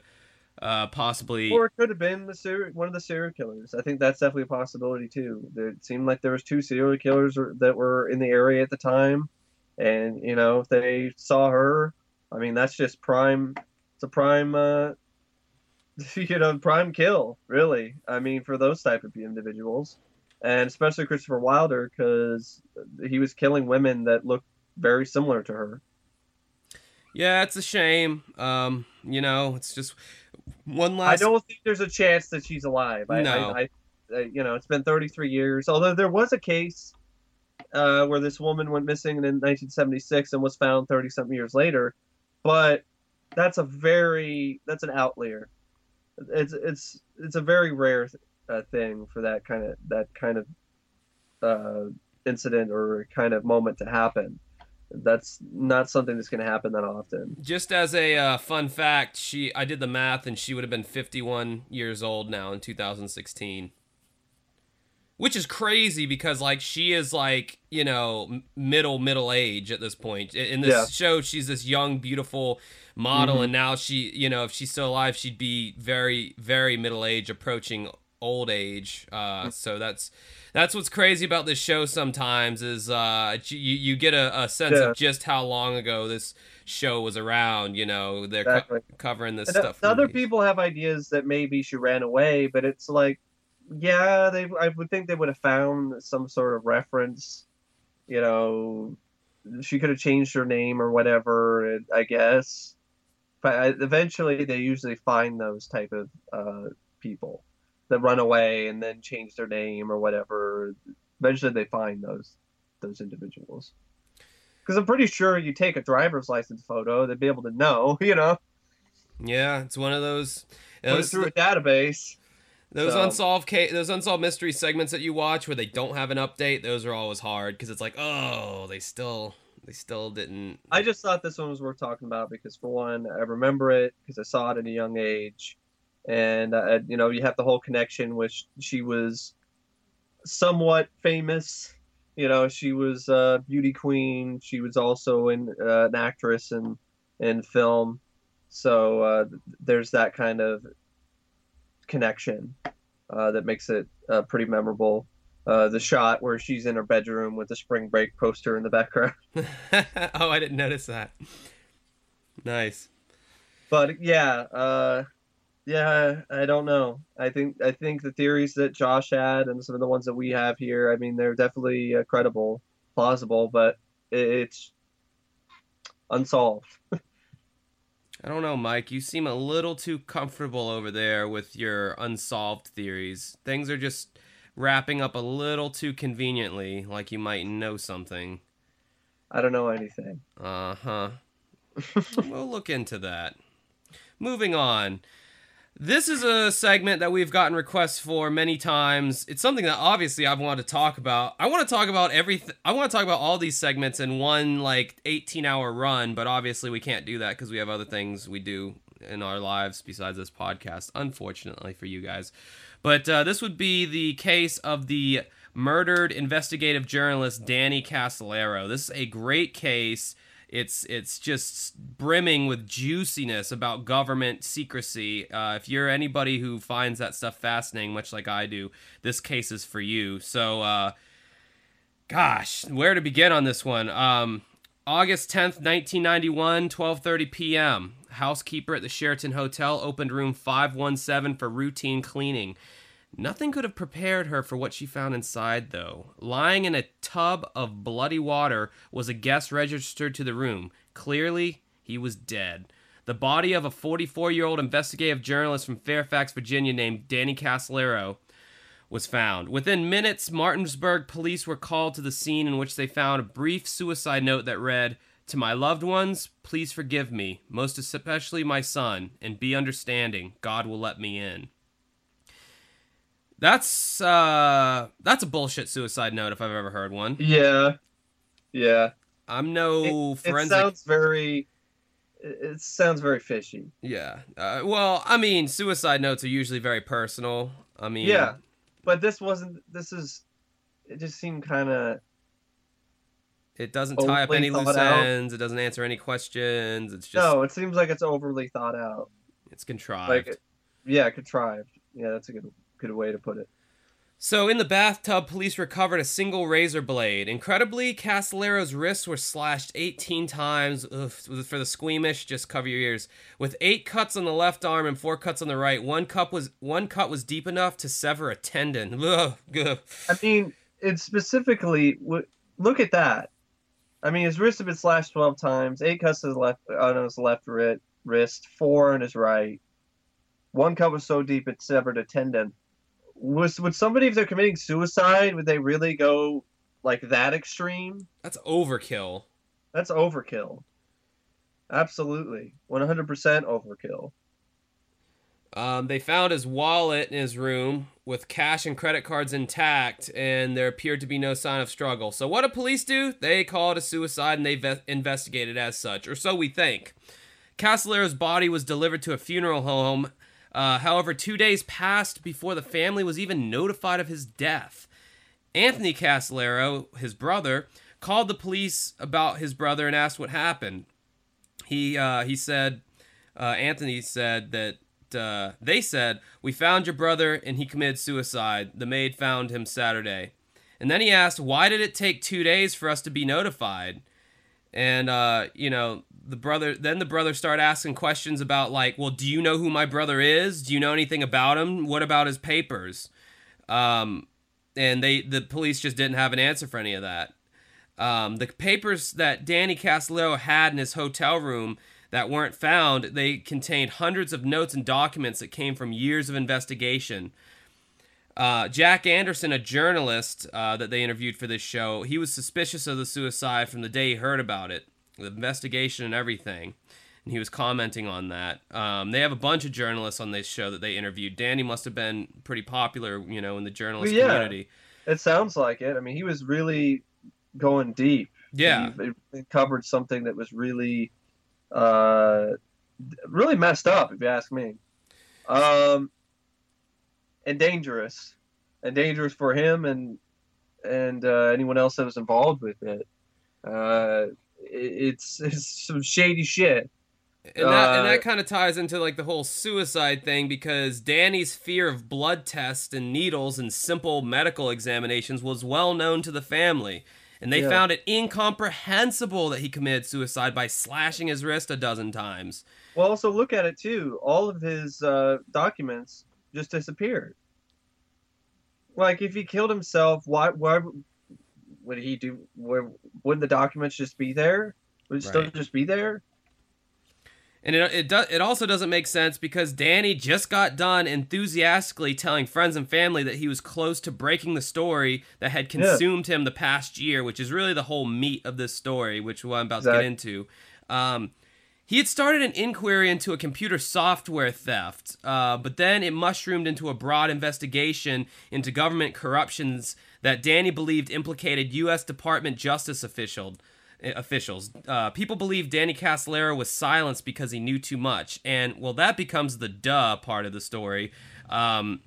uh, possibly. Or it could have been the ser- one of the serial killers. I think that's definitely a possibility too. There- It seemed like there was two serial killers that were in the area at the time, and you know if they saw her, I mean that's just prime. It's a prime, uh, you know, prime kill. Really, I mean for those type of individuals, and especially Christopher Wilder because he was killing women that looked very similar to her. Yeah, it's a shame. Um, you know, it's just one last. I don't think there's a chance that she's alive. I, No. I, I, you know, it's been 33 years. Although there was a case uh, where this woman went missing in 1976 and was found 30 something years later, but that's a very that's an outlier. It's it's it's a very rare uh, thing for that kind of that kind of uh, incident or kind of moment to happen. That's not something that's going to happen that often. Just as a uh, fun fact, she I did the math and she would have been 51 years old now in 2016. Which is crazy because like she is like, you know, middle middle age at this point. In this Yeah. show she's this young beautiful model Mhm. and now she, you know, if she's still alive, she'd be very very middle age approaching old age. Uh so that's that's what's crazy about this show sometimes is uh you you get a, a sense Yeah. of just how long ago this show was around you know they're co- covering this And, uh, stuff the other people have ideas that maybe she ran away, but it's like, yeah, they. I would think they would have found some sort of reference. You know, she could have changed her name or whatever. I guess, but eventually they usually find those type of uh, people that run away and then change their name or whatever. Eventually they find those those individuals. Because I'm pretty sure you take a driver's license photo, they'd be able to know. You know. yeah it's one of those those, through a database. those so- unsolved ca- those unsolved mystery segments that you watch where they don't have an update those are always hard because it's like oh they still they still didn't I just thought this one was worth talking about because, for one, I remember it because I saw it at a young age, and uh, you know you have the whole connection, which she was somewhat famous. You know, she was a beauty queen. She was also in, uh, an actress in in film, so uh, there's that kind of connection uh, that makes it uh, pretty memorable. Uh, the shot where she's in her bedroom with the spring break poster in the background. oh i didn't notice that nice but yeah, uh, yeah, I don't know. I think I think the theories that Josh had and some of the ones that we have here, I mean, they're definitely uh, credible, plausible, but it, it's unsolved. I don't know, Mike. You seem a little too comfortable over there with your unsolved theories. Things are just wrapping up a little too conveniently, like you might know something. I don't know anything. Uh huh. we'll look into that. Moving on. This is a segment that we've gotten requests for many times. It's something that obviously I've wanted to talk about. I want to talk about everything. I want to talk about all these segments in one like 18 hour run, but obviously we can't do that because we have other things we do in our lives besides this podcast, unfortunately for you guys. But uh, this would be the case of the murdered investigative journalist Danny Castellero. This is a great case. It's it's just brimming with juiciness about government secrecy. Uh, if you're anybody who finds that stuff fascinating, much like I do, this case is for you. So, uh, gosh, where to begin on this one? Um, August 10th, 1991, 12:30 p.m. Housekeeper at the Sheraton Hotel opened room 517 for routine cleaning. Nothing could have prepared her for what she found inside, though. Lying in a tub of bloody water was a guest registered to the room. Clearly, he was dead. The body of a 44 year old investigative journalist from Fairfax, Virginia, named Danny Casolaro, was found. Within minutes, Martinsburg police were called to the scene in which they found a brief suicide note that read, To my loved ones, please forgive me, most especially my son, and be understanding. God will let me in. That's uh that's a bullshit suicide note if I've ever heard one. Yeah, yeah. I'm no It, it sounds very. It, sounds very fishy. yeah. Uh, well, I mean, suicide notes are usually very personal. I mean, Yeah, but this wasn't. This is. It just seemed kind of. it doesn't tie up any loose thought out. ends. It doesn't answer any questions. It's just No, it seems like it's overly thought out. it's contrived. Like, yeah, contrived. Yeah, that's a good good way to put it. So, in the bathtub, police recovered a single razor blade. Incredibly, Castellaro's wrists were slashed 18 times. Ugh, for the squeamish, just cover your ears. With eight cuts on the left arm and four cuts on the right, one cut was one cut was deep enough to sever a tendon. Ugh, ugh. I mean, it's specifically look at that. I mean, his wrists have been slashed twelve times. Eight cuts to his left uh, on his left wrist, wrist, four on his right. One cut was so deep it severed a tendon. Was would somebody, if they're committing suicide, would they really go like that extreme? That's overkill. That's overkill. Absolutely, one hundred percent overkill. Um, they found his wallet in his room with cash and credit cards intact, and there appeared to be no sign of struggle. So, what do police do? They call it a suicide and they ve- investigate it as such, or so we think. Castellaro's body was delivered to a funeral home. Uh, however, two days passed before the family was even notified of his death. Anthony Castellaro, his brother, called the police about his brother and asked what happened. He uh, he said, uh, Anthony said that uh, they said we found your brother and he committed suicide. The maid found him Saturday, and then he asked why did it take two days for us to be notified, and uh, you know the brother then the brother started asking questions about like well do you know who my brother is? Do you know anything about him? What about his papers? Um, and they the police just didn't have an answer for any of that. Um, the papers that Danny Castello had in his hotel room that weren't found, they contained hundreds of notes and documents that came from years of investigation. Uh, Jack Anderson, a journalist uh, that they interviewed for this show, he was suspicious of the suicide from the day he heard about it, the investigation and everything. And he was commenting on that. Um, they have a bunch of journalists on this show that they interviewed. Danny must have been pretty popular, you know, in the journalist Well, yeah. community. It sounds like it. I mean, he was really going deep. Yeah. He, he covered something that was really, uh, really messed up, if you ask me. Um, and dangerous, and dangerous for him and and uh, anyone else that was involved with it. Uh, it- it's it's some shady shit. And that, and Uh, that kind of ties into like the whole suicide thing because Danny's fear of blood tests and needles and simple medical examinations was well known to the family. And they Yeah. found it incomprehensible that he committed suicide by slashing his wrist a dozen times. Well, also look at it too. All of his uh, documents just disappeared. Like, if he killed himself, why? Why would he do? Where, wouldn't the documents just be there? Would it still just be there? And it it, do, it also doesn't make sense because Danny just got done enthusiastically telling friends and family that he was close to breaking the story that had Yeah. consumed him the past year, which is really the whole meat of this story, which I'm about to get into. Um, he had started an inquiry into a computer software theft, uh, but then it mushroomed into a broad investigation into government corruptions that Danny believed implicated U.S. Department Justice official, eh, officials. Uh, people believe Danny Castellero was silenced because he knew too much, and well, that becomes the duh part of the story. Um,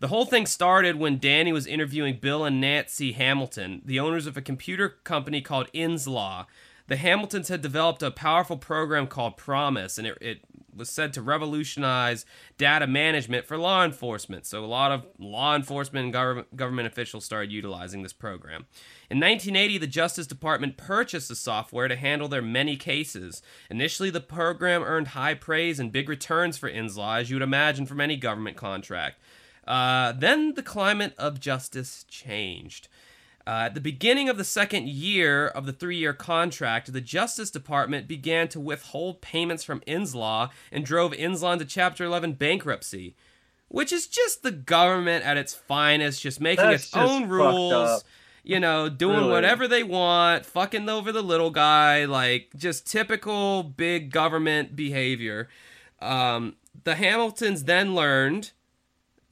the whole thing started when Danny was interviewing Bill and Nancy Hamilton, the owners of a computer company called Inslaw. The Hamiltons had developed a powerful program called Promise, and it, it was said to revolutionize data management for law enforcement. So a lot of law enforcement and government, government officials started utilizing this program. In 1980, the Justice Department purchased the software to handle their many cases. Initially, the program earned high praise and big returns for Inslaw, as you would imagine from any government contract. Uh, then the climate of justice changed. Uh, at the beginning of the second year of the three year contract, the Justice Department began to withhold payments from Inslaw and drove Inslaw into Chapter 11 bankruptcy, which is just the government at its finest, just making That's its just own rules, you know, doing Really. whatever they want, fucking over the little guy, like just typical big government behavior. Um, the Hamiltons then learned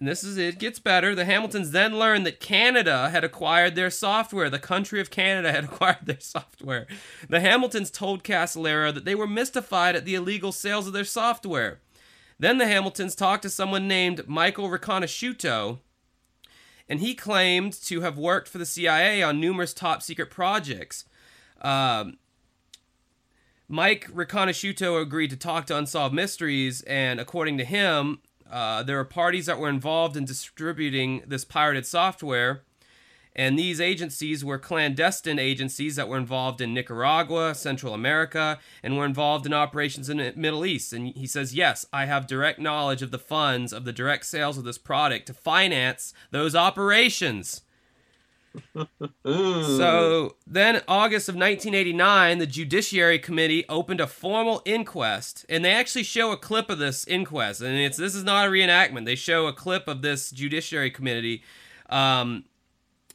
and this is it gets better. The Hamiltons then learned that Canada had acquired their software. The country of Canada had acquired their software. The Hamiltons told Casolaro that they were mystified at the illegal sales of their software. Then the Hamiltons talked to someone named Michael Riconosciuto, and he claimed to have worked for the CIA on numerous top secret projects. Um, Mike Riconosciuto agreed to talk to Unsolved Mysteries, and according to him, uh, there are parties that were involved in distributing this pirated software, and these agencies were clandestine agencies that were involved in Nicaragua, Central America, and were involved in operations in the Middle East. And he says, Yes, I have direct knowledge of the funds of the direct sales of this product to finance those operations. Ooh. So then, August of 1989, the Judiciary Committee opened a formal inquest, and they actually show a clip of this inquest. And it's this is not a reenactment. They show a clip of this Judiciary Committee. Um,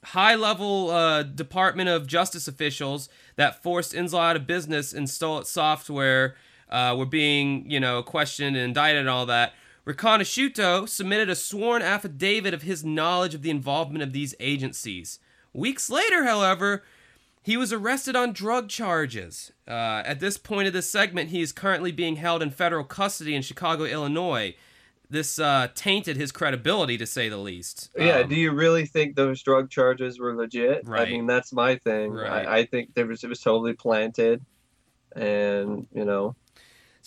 high-level uh, Department of Justice officials that forced Inslaw out of business and stole its software uh, were being, you know, questioned and indicted and all that. Riconosciuto submitted a sworn affidavit of his knowledge of the involvement of these agencies. Weeks later, however, he was arrested on drug charges. Uh, at this point of this segment, he is currently being held in federal custody in Chicago, Illinois. This uh, tainted his credibility, to say the least. Yeah, Um, do you really think those drug charges were legit? Right. I mean, that's my thing. Right. I, I think there was it was totally planted, and you know,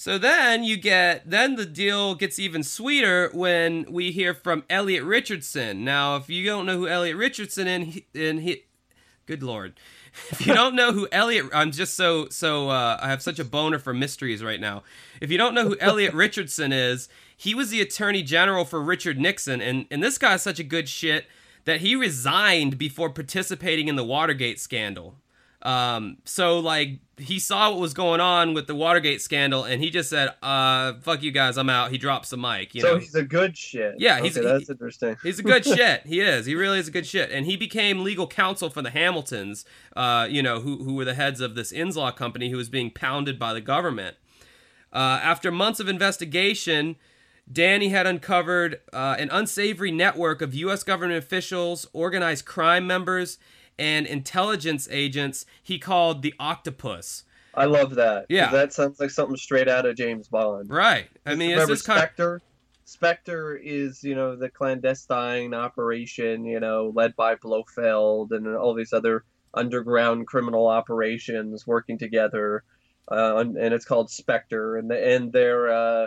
So then you get then the deal gets even sweeter when we hear from Elliot Richardson. Now, if you don't know who Elliot Richardson is, and he, good lord, if you don't know who Elliot, I'm just so so uh, I have such a boner for mysteries right now. If you don't know who Elliot Richardson is, he was the Attorney General for Richard Nixon, and and this guy is such a good shit that he resigned before participating in the Watergate scandal. Um, so like he saw what was going on with the Watergate scandal, and he just said, "Uh, fuck you guys, I'm out." He drops the mic. You so know, he's a good shit. Yeah, he's- okay, that's interesting. He's a good shit. He is. He really is a good shit. And he became legal counsel for the Hamiltons, uh, you know, who, who were the heads of this Inslaw company who was being pounded by the government. Uh, after months of investigation, Danny had uncovered uh, an unsavory network of U.S. government officials, organized crime members, and intelligence agents he called the Octopus. I love that. Yeah. that sounds like something straight out of James Bond. Right. I mean, it's remember this kind of. Spectre. Spectre is, you know, the clandestine operation, you know, led by Blofeld and all these other underground criminal operations working together, uh, and, and it's called Spectre, and the, and their uh,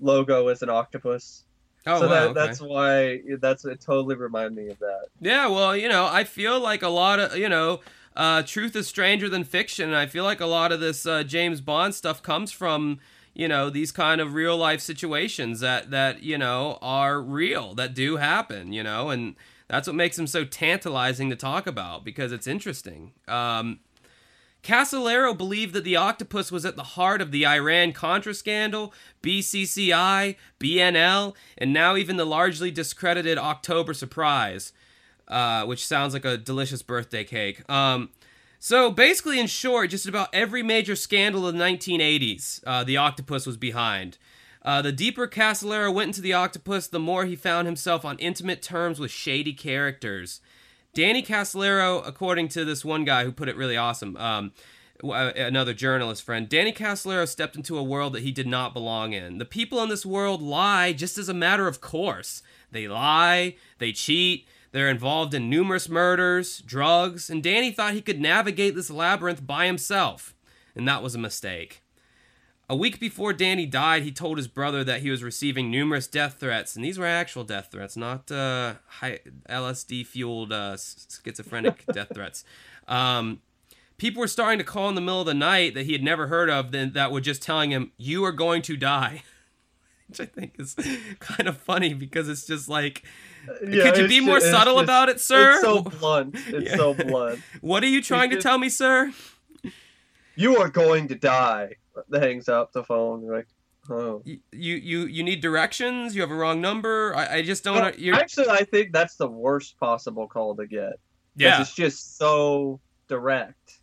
logo is an octopus. Oh, so wow, that, okay. that's why that's it. Totally remind me of that. Yeah, well, you know, I feel like a lot of, you know, uh, truth is stranger than fiction. And I feel like a lot of this uh, James Bond stuff comes from, you know, these kind of real life situations that that you know are real, that do happen, you know, and that's what makes them so tantalizing to talk about because it's interesting. Um, Casolaro believed that the octopus was at the heart of the Iran Contra scandal, BCCI, BNL, and now even the largely discredited October Surprise, uh, which sounds like a delicious birthday cake. Um, so basically, in short, just about every major scandal of the 1980s, uh, the octopus was behind. Uh, the deeper Casolaro went into the octopus, the more he found himself on intimate terms with shady characters. Danny Casolaro, according to this one guy who put it really awesome, um, uh, another journalist friend, Danny Casolaro stepped into a world that he did not belong in. The people in this world lie just as a matter of course. They lie, they cheat, they're involved in numerous murders, drugs, and Danny thought he could navigate this labyrinth by himself. and that was a mistake. A week before Danny died, he told his brother that he was receiving numerous death threats, and these were actual death threats, not uh, LSD fueled uh, schizophrenic death threats. Um, people were starting to call in the middle of the night that he had never heard of that were just telling him, You are going to die. Which I think is kind of funny because it's just like, yeah, could you be more subtle just, about it, sir? It's so blunt. It's so blunt. What are you trying to tell me, sir? You are going to die. That hangs up the phone. Like, oh. You, you you need directions. You have a wrong number. I, I just don't. Well, you're... Actually, I think that's the worst possible call to get. Yeah, it's just so direct,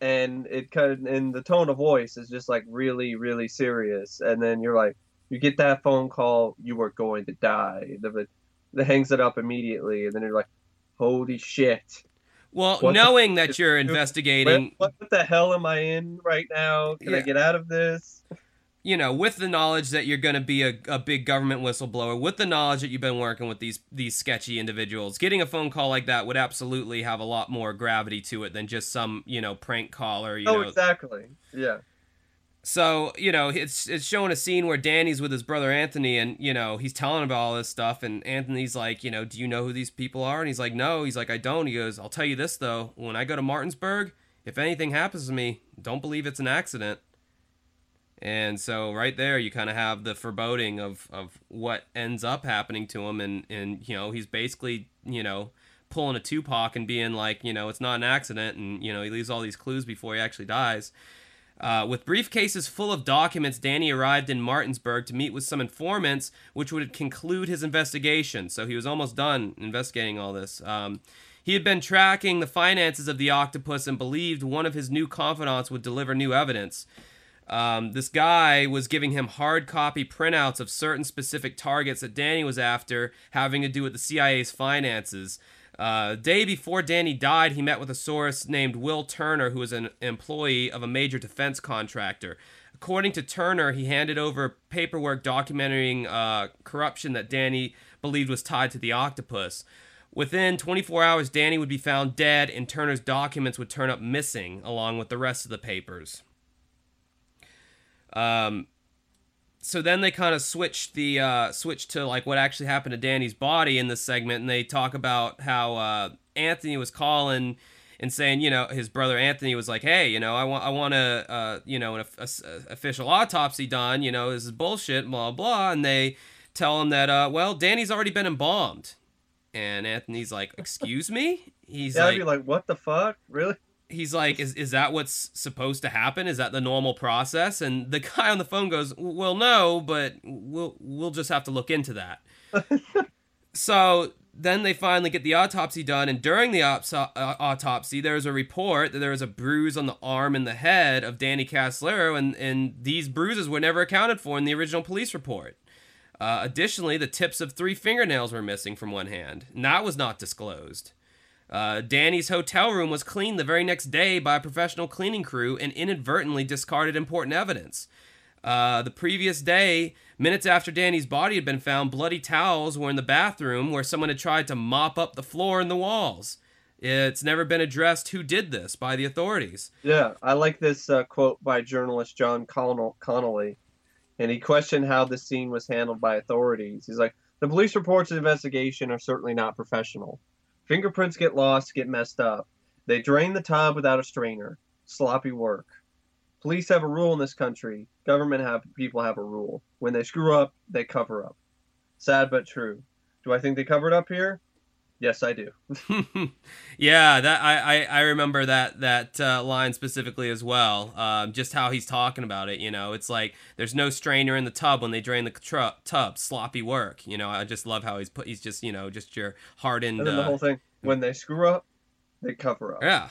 and it kind and the tone of voice is just like really really serious, and then you're like, you get that phone call, you are going to die. The that hangs it up immediately, and then you're like, "Holy shit!" Well, what knowing the, that you're investigating, what, what, the hell am I in right now? Can yeah. I get out of this? You know, with the knowledge that you're going to be a, a big government whistleblower, with the knowledge that you've been working with these these sketchy individuals, getting a phone call like that would absolutely have a lot more gravity to it than just some you know prank call or you oh, know. exactly. Yeah. So you know, it's it's showing a scene where Danny's with his brother Anthony, and you know he's telling about all this stuff, and Anthony's like, you know, do you know who these people are? And he's like, no. He's like, I don't. He goes, I'll tell you this though, when I go to Martinsburg, if anything happens to me, don't believe it's an accident. And so right there, you kind of have the foreboding of of what ends up happening to him, and and you know he's basically you know pulling a Tupac and being like, you know, it's not an accident, and you know he leaves all these clues before he actually dies. Uh, with briefcases full of documents, Danny arrived in Martinsburg to meet with some informants, which would conclude his investigation. So he was almost done investigating all this. Um, he had been tracking the finances of the octopus and believed one of his new confidants would deliver new evidence. Um, this guy was giving him hard copy printouts of certain specific targets that Danny was after, having to do with the CIA's finances. Uh, day before Danny died, he met with a source named Will Turner, who was an employee of a major defense contractor. According to Turner, he handed over paperwork documenting uh, corruption that Danny believed was tied to the octopus. Within 24 hours, Danny would be found dead, and Turner's documents would turn up missing, along with the rest of the papers. Um, so then they kind of switch the uh, switch to like what actually happened to Danny's body in this segment, and they talk about how uh, Anthony was calling and saying, you know, his brother Anthony was like, hey, you know, I want I want a uh, you know an a, a, official autopsy done. You know, this is bullshit, blah blah, and they tell him that uh, well, Danny's already been embalmed, and Anthony's like, excuse me. He's yeah, like, I'd be like, what the fuck, really? He's like, is, is that what's supposed to happen? Is that the normal process? And the guy on the phone goes, well, no, but we'll, we'll just have to look into that. so then they finally get the autopsy done. And during the op- uh, autopsy, there's a report that there was a bruise on the arm and the head of Danny Casolaro. And, and these bruises were never accounted for in the original police report. Uh, additionally, the tips of three fingernails were missing from one hand. And that was not disclosed. Uh, Danny's hotel room was cleaned the very next day by a professional cleaning crew and inadvertently discarded important evidence. Uh, the previous day, minutes after Danny's body had been found, bloody towels were in the bathroom where someone had tried to mop up the floor and the walls. It's never been addressed who did this by the authorities. Yeah, I like this uh, quote by journalist John Connolly, and he questioned how the scene was handled by authorities. He's like, the police reports of investigation are certainly not professional. Fingerprints get lost, get messed up. They drain the tub without a strainer. Sloppy work. Police have a rule in this country. Government have people have a rule. When they screw up, they cover up. Sad but true. Do I think they covered up here? Yes, I do. yeah, that I, I, I remember that that uh, line specifically as well. Um, just how he's talking about it. You know, it's like there's no strainer in the tub when they drain the tub. Sloppy work. You know, I just love how he's put. He's just you know just your hardened. And then the uh, whole thing when they screw up, they cover up. Yeah.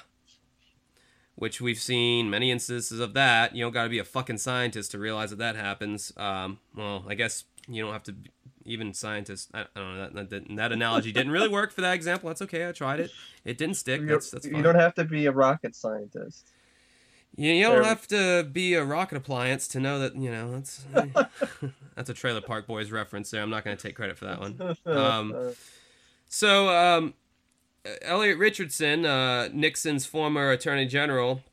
Which we've seen many instances of that. You don't got to be a fucking scientist to realize that that happens. Um, well, I guess you don't have to even scientists. I, I don't know that, that, that analogy didn't really work for that example. That's okay. I tried it. It didn't stick. That's that's fine. You don't have to be a rocket scientist. You, you don't have to be a rocket appliance to know that you know that's that's a Trailer Park Boys reference. There, I'm not going to take credit for that one. Um, so um, Elliot Richardson, uh, Nixon's former Attorney General,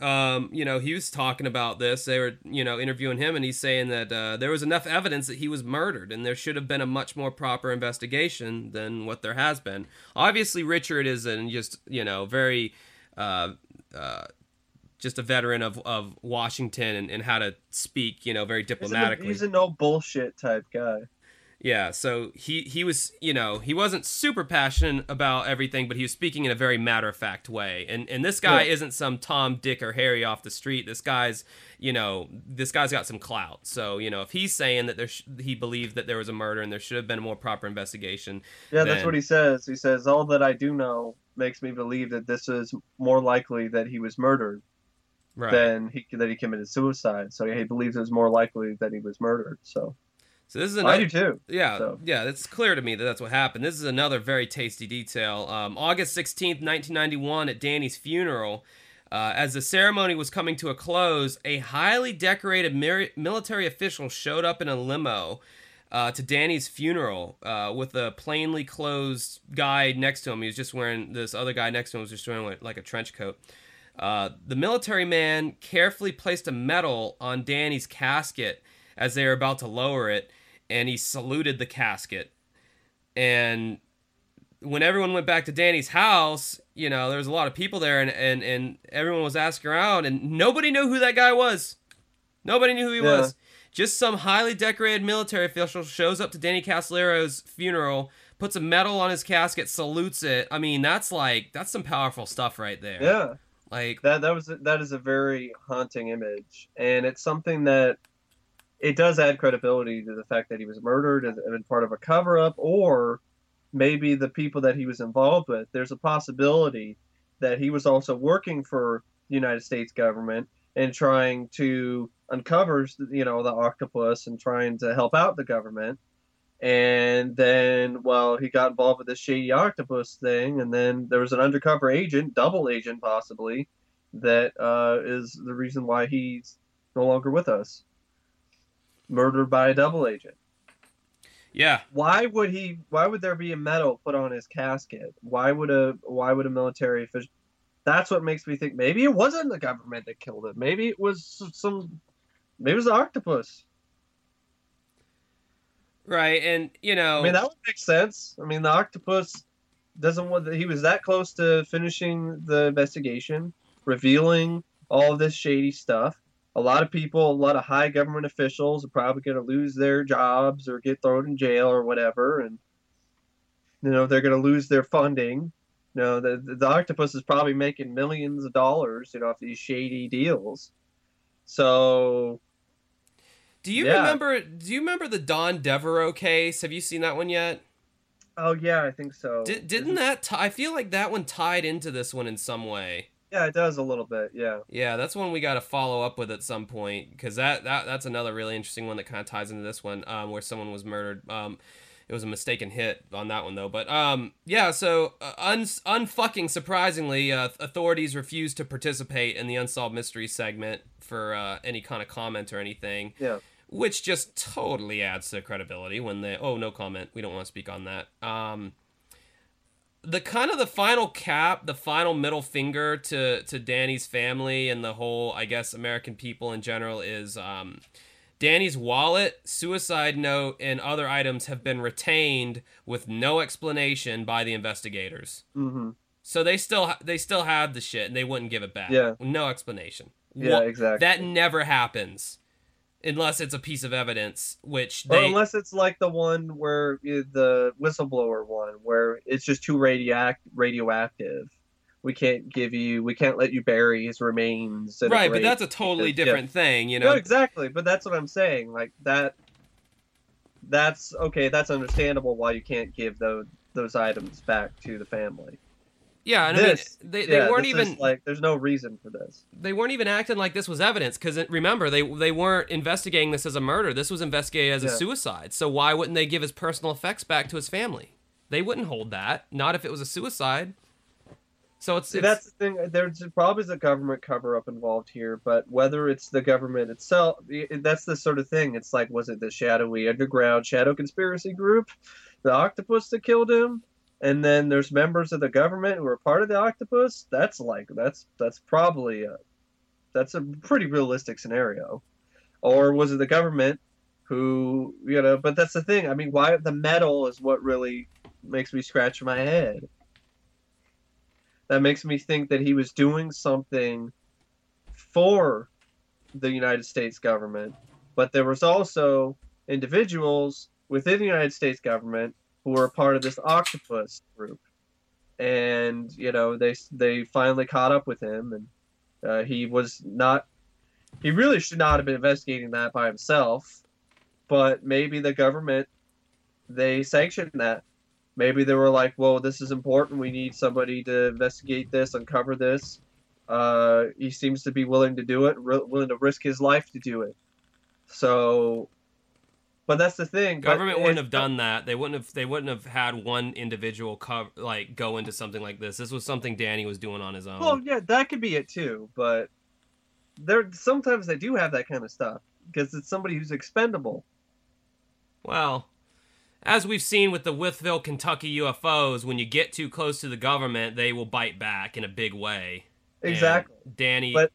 um, you know, he was talking about this. They were, you know, interviewing him, and he's saying that uh, there was enough evidence that he was murdered, and there should have been a much more proper investigation than what there has been. Obviously, Richard is an just, you know, very, uh, uh, just a veteran of, of Washington and, and how to speak, you know, very diplomatically. He's a, he's a no bullshit type guy. Yeah, so he he was, you know, he wasn't super passionate about everything, but he was speaking in a very matter of fact way. And and this guy Yeah. isn't some Tom, Dick, or Harry off the street. This guy's, you know, this guy's got some clout. So you know, if he's saying that there sh- he believed that there was a murder and there should have been a more proper investigation, Yeah, that's what he says. He says all that I do know makes me believe that this is more likely that he was murdered right? than he that he committed suicide. So he believes it's more likely that he was murdered. So so this is I another. do too. Yeah, So- yeah, it's clear to me that that's what happened. This is another very tasty detail. Um, August 16th, 1991, at Danny's funeral, uh, as the ceremony was coming to a close, a highly decorated military official showed up in a limo uh, to Danny's funeral uh, with a plainly clothed guy next to him. He was just wearing, this other guy next to him was just wearing like, like a trench coat. Uh, the military man carefully placed a medal on Danny's casket as they were about to lower it, and he saluted the casket. And when everyone went back to Danny's house, you know, there was a lot of people there, and, and, and everyone was asking around, and nobody knew who that guy was. Nobody knew who he Yeah. was. Just some highly decorated military official shows up to Danny Casolaro's funeral, puts a medal on his casket, salutes it. I mean, that's like that's some powerful stuff right there. Yeah, Like that that was that is a very haunting image, and it's something that it does add credibility to the fact that he was murdered and, and part of a cover up, or maybe the people that he was involved with. There's a possibility that he was also working for the United States government and trying to uncover, you know, the octopus and trying to help out the government. And then, well, he got involved with this shady octopus thing, and then there was an undercover agent, double agent possibly, that uh, is the reason why he's no longer with us. Murdered by a double agent. yeah, Why would he? Why would there be a medal put on his casket? Why would a Why would a military official? That's what makes me think maybe it wasn't the government that killed him. Maybe it was some. Maybe it was the octopus. right. And you know, I mean, that would make sense. I mean, the octopus doesn't want. that. He was that close to finishing the investigation, revealing all of this shady stuff. A lot of people, a lot of high government officials are probably going to lose their jobs or get thrown in jail or whatever, and you know they're going to lose their funding. You know, the the octopus is probably making millions of dollars, you know, off these shady deals. So do you yeah. remember? Do you remember the Don Devereaux case? Have you seen that one yet? Oh yeah, I think so. Did, didn't that? T- I feel like that one tied into this one in some way. Yeah, it does a little bit. Yeah. Yeah, that's one we got to follow up with at some point because that, that that's another really interesting one that kind of ties into this one, um, where someone was murdered. Um, it was a mistaken hit on that one though, but um, yeah. So uh, un unfucking surprisingly, uh, authorities refused to participate in the unsolved mystery segment for uh, any kind of comment or anything. Yeah. Which just totally adds to credibility when they oh no comment we don't want to speak on that. Um, the kind of the final cap, the final middle finger to to Danny's family and the whole, I guess, American people in general is um, Danny's wallet, suicide note, and other items have been retained with no explanation by the investigators. Mm-hmm. So they still they still have the shit and they wouldn't give it back. Yeah. no explanation. Yeah, exactly. That never happens unless it's a piece of evidence, which Or they unless it's like the one where the whistleblower one, where it's just too radioact radioactive. We can't give you, we can't let you bury his remains. in right, but that's a totally because- yeah. different thing, you No, know. exactly. But that's what I'm saying. Like that. That's okay. That's understandable why you can't give those those items back to the family. Yeah, and this, I mean, they, they yeah, weren't even like. There's no reason for this. they weren't even acting like this was evidence because uh, remember they they weren't investigating this as a murder. This was investigated as a suicide. So why wouldn't they give his personal effects back to his family? They wouldn't hold that. Not if it was a suicide. So it's, See, it's that's the thing. There's probably a government cover up involved here, but whether it's the government itself, that's the sort of thing. It's like, was it the shadowy underground shadow conspiracy group, the octopus that killed him, and then there's members of the government who are part of the octopus? That's like that's that's probably a that's a pretty realistic scenario. Or was it the government who, you know, but that's the thing. I mean, why the medal is what really makes me scratch my head. That makes me think that he was doing something for the United States government, but there was also individuals within the United States government who were part of this octopus group, and you know they they finally caught up with him, and uh, he was not. He really should not have been investigating that by himself, but maybe the government they sanctioned that. Maybe they were like, "Well, this is important. We need somebody to investigate this, uncover this." Uh, he seems to be willing to do it, willing to risk his life to do it. So, but that's the thing. Government but wouldn't have done that. They wouldn't have. They wouldn't have had one individual co- like go into something like this. This was something Danny was doing on his own. Well, yeah, that could be it too. But there sometimes they do have that kind of stuff because it's somebody who's expendable. Well, as we've seen with the Withville, Kentucky UFOs, when you get too close to the government, they will bite back in a big way. And Exactly. Danny But-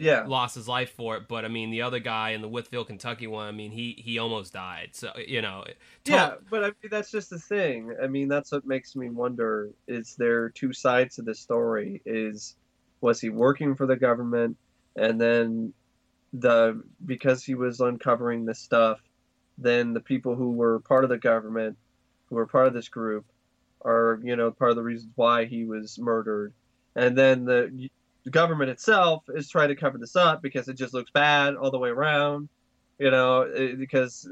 yeah. lost his life for it, but I mean the other guy in the Withville, Kentucky one, I mean he he almost died. So you know, Yeah, but I mean that's just the thing. I mean that's what makes me wonder: is there two sides to the story? Is was he working for the government, and then the because he was uncovering this stuff, then the people who were part of the government, who were part of this group, are you know part of the reasons why he was murdered, and then the the government itself is trying to cover this up because it just looks bad all the way around, you know, eh, because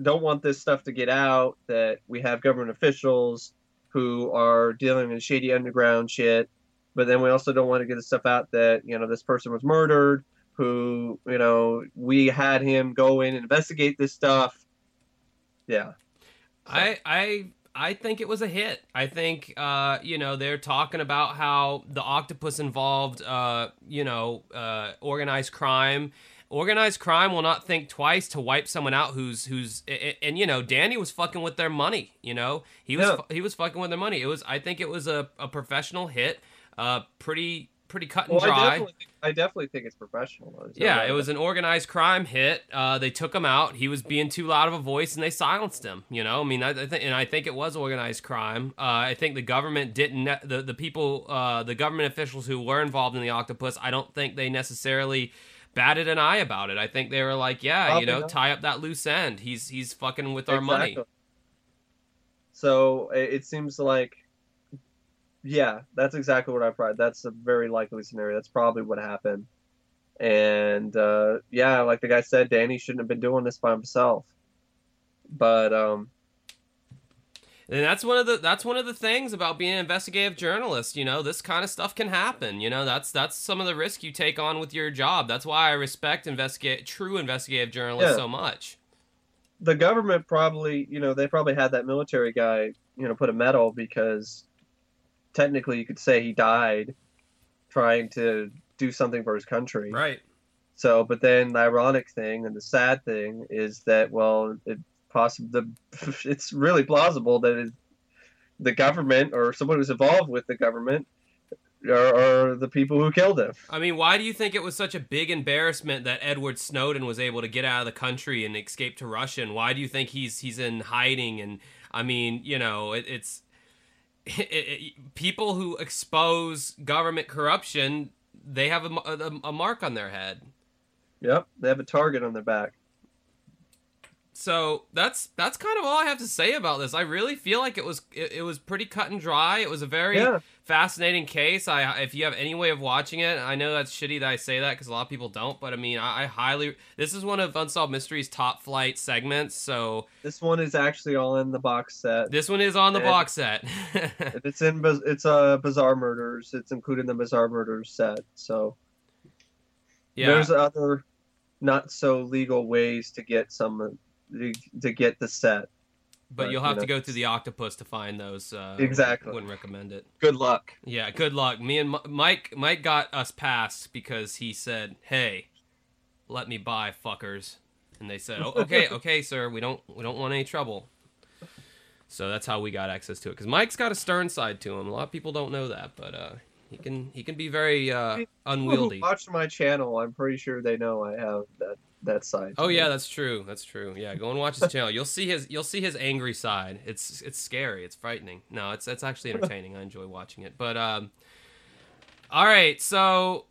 don't want this stuff to get out that we have government officials who are dealing in shady underground shit. But then we also don't want to get the stuff out that you know this person was murdered who you know we had him go in and investigate this stuff. Yeah. I I I think it was a hit. I think uh, you know they're talking about how the octopus involved uh, you know uh, organized crime. Organized crime will not think twice to wipe someone out who's who's and, and you know Danny was fucking with their money. You know he was Yeah. he was fucking with their money. It was I think it was a, a professional hit. Uh, pretty pretty cut and well, I dry. definitely, think, I definitely think it's professional though. Yeah, it was an organized crime hit. Uh, they took him out. He was being too loud of a voice, and they silenced him. You know, I mean, I, I think, and I think it was organized crime. Uh, I think the government didn't. Ne- the the people, uh, the government officials who were involved in the octopus, I don't think they necessarily batted an eye about it. I think they were like, yeah, you know, not. tie up that loose end. He's he's fucking with our money. So it seems like, yeah, that's exactly what I've read. That's a very likely scenario. That's probably what happened. And uh, yeah, like the guy said, Danny shouldn't have been doing this by himself. But um, And that's one of the that's one of the things about being an investigative journalist. You know, this kind of stuff can happen. You know, that's that's some of the risk you take on with your job. That's why I respect investigate true investigative journalists Yeah. so much. the government probably, you know, they probably had that military guy, you know, put a medal because technically you could say he died trying to do something for his country. Right. So, but then the ironic thing and the sad thing is that, well, it possibly the it's really plausible that it, the government or someone who's involved with the government are, are the people who killed him. I mean, why do you think it was such a big embarrassment that Edward Snowden was able to get out of the country and escape to Russia? And why do you think he's he's in hiding? And I mean, you know, it, it's it, it, people who expose government corruption. They have a, a, a mark on their head. Yep, they have a target on their back. So that's that's kind of all I have to say about this. I really feel like it was it, it was pretty cut and dry. It was a very Yeah. fascinating case. I if you have any way of watching it, I know that's shitty that I say that because a lot of people don't, but I mean, I, I highly this is one of Unsolved Mysteries top flight segments. So This one is actually all in the box set. this one is on the And- box set. It's in it's uh Bizarre Murders. It's included in the Bizarre Murders set. So yeah, there's other not so legal ways to get some to get the set. but but, you'll you have to go through the octopus to find those. Uh, Exactly. Wouldn't recommend it. Good luck. Yeah, good luck. Me and Mi- Mike Mike got us passed because he said, "Hey, let me buy fuckers." And they said, oh, "Okay, okay, sir. We don't we don't want any trouble." So that's how we got access to it cuz Mike's got a stern side to him. A lot of people don't know that, but uh He can he can be very uh, unwieldy. watch my channel, I'm pretty sure they know I have that that side. Oh yeah, that's true. That's true. Yeah, go and watch his channel. You'll see his you'll see his angry side. It's it's scary. It's frightening. No, it's it's actually entertaining. I enjoy watching it. But um, all right. So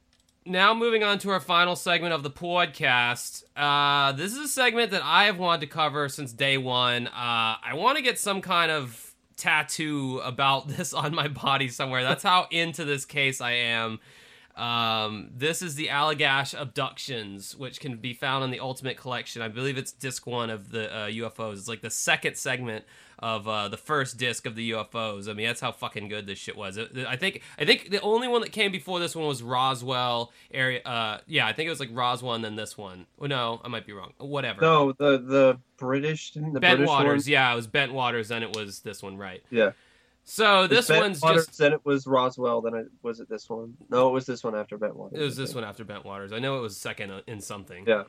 now moving on to our final segment of the podcast. Uh, this is a segment that I have wanted to cover since day one. Uh, I want to get some kind of tattoo about this on my body somewhere. That's how into this case I am. Um, this is the Allagash abductions, which can be found in the Ultimate Collection. I believe it's disc one of the uh, UFOs. It's like the second segment of uh, the first disc of the UFOs. I mean, that's how fucking good this shit was. I think I think the only one that came before this one was Roswell area. Uh, yeah, I think it was like Roswell and then this one. Oh, no, I might be wrong. Whatever. No, the the British the Bent British Waters. one. Yeah, it was Bentwaters. Then it was this one, right? Yeah. So this one's Waters, just. Then it was Roswell. Then it was it this one? No, it was this one after Bentwaters. It was this one after Bentwaters. I know it was second uh, in something. Yeah.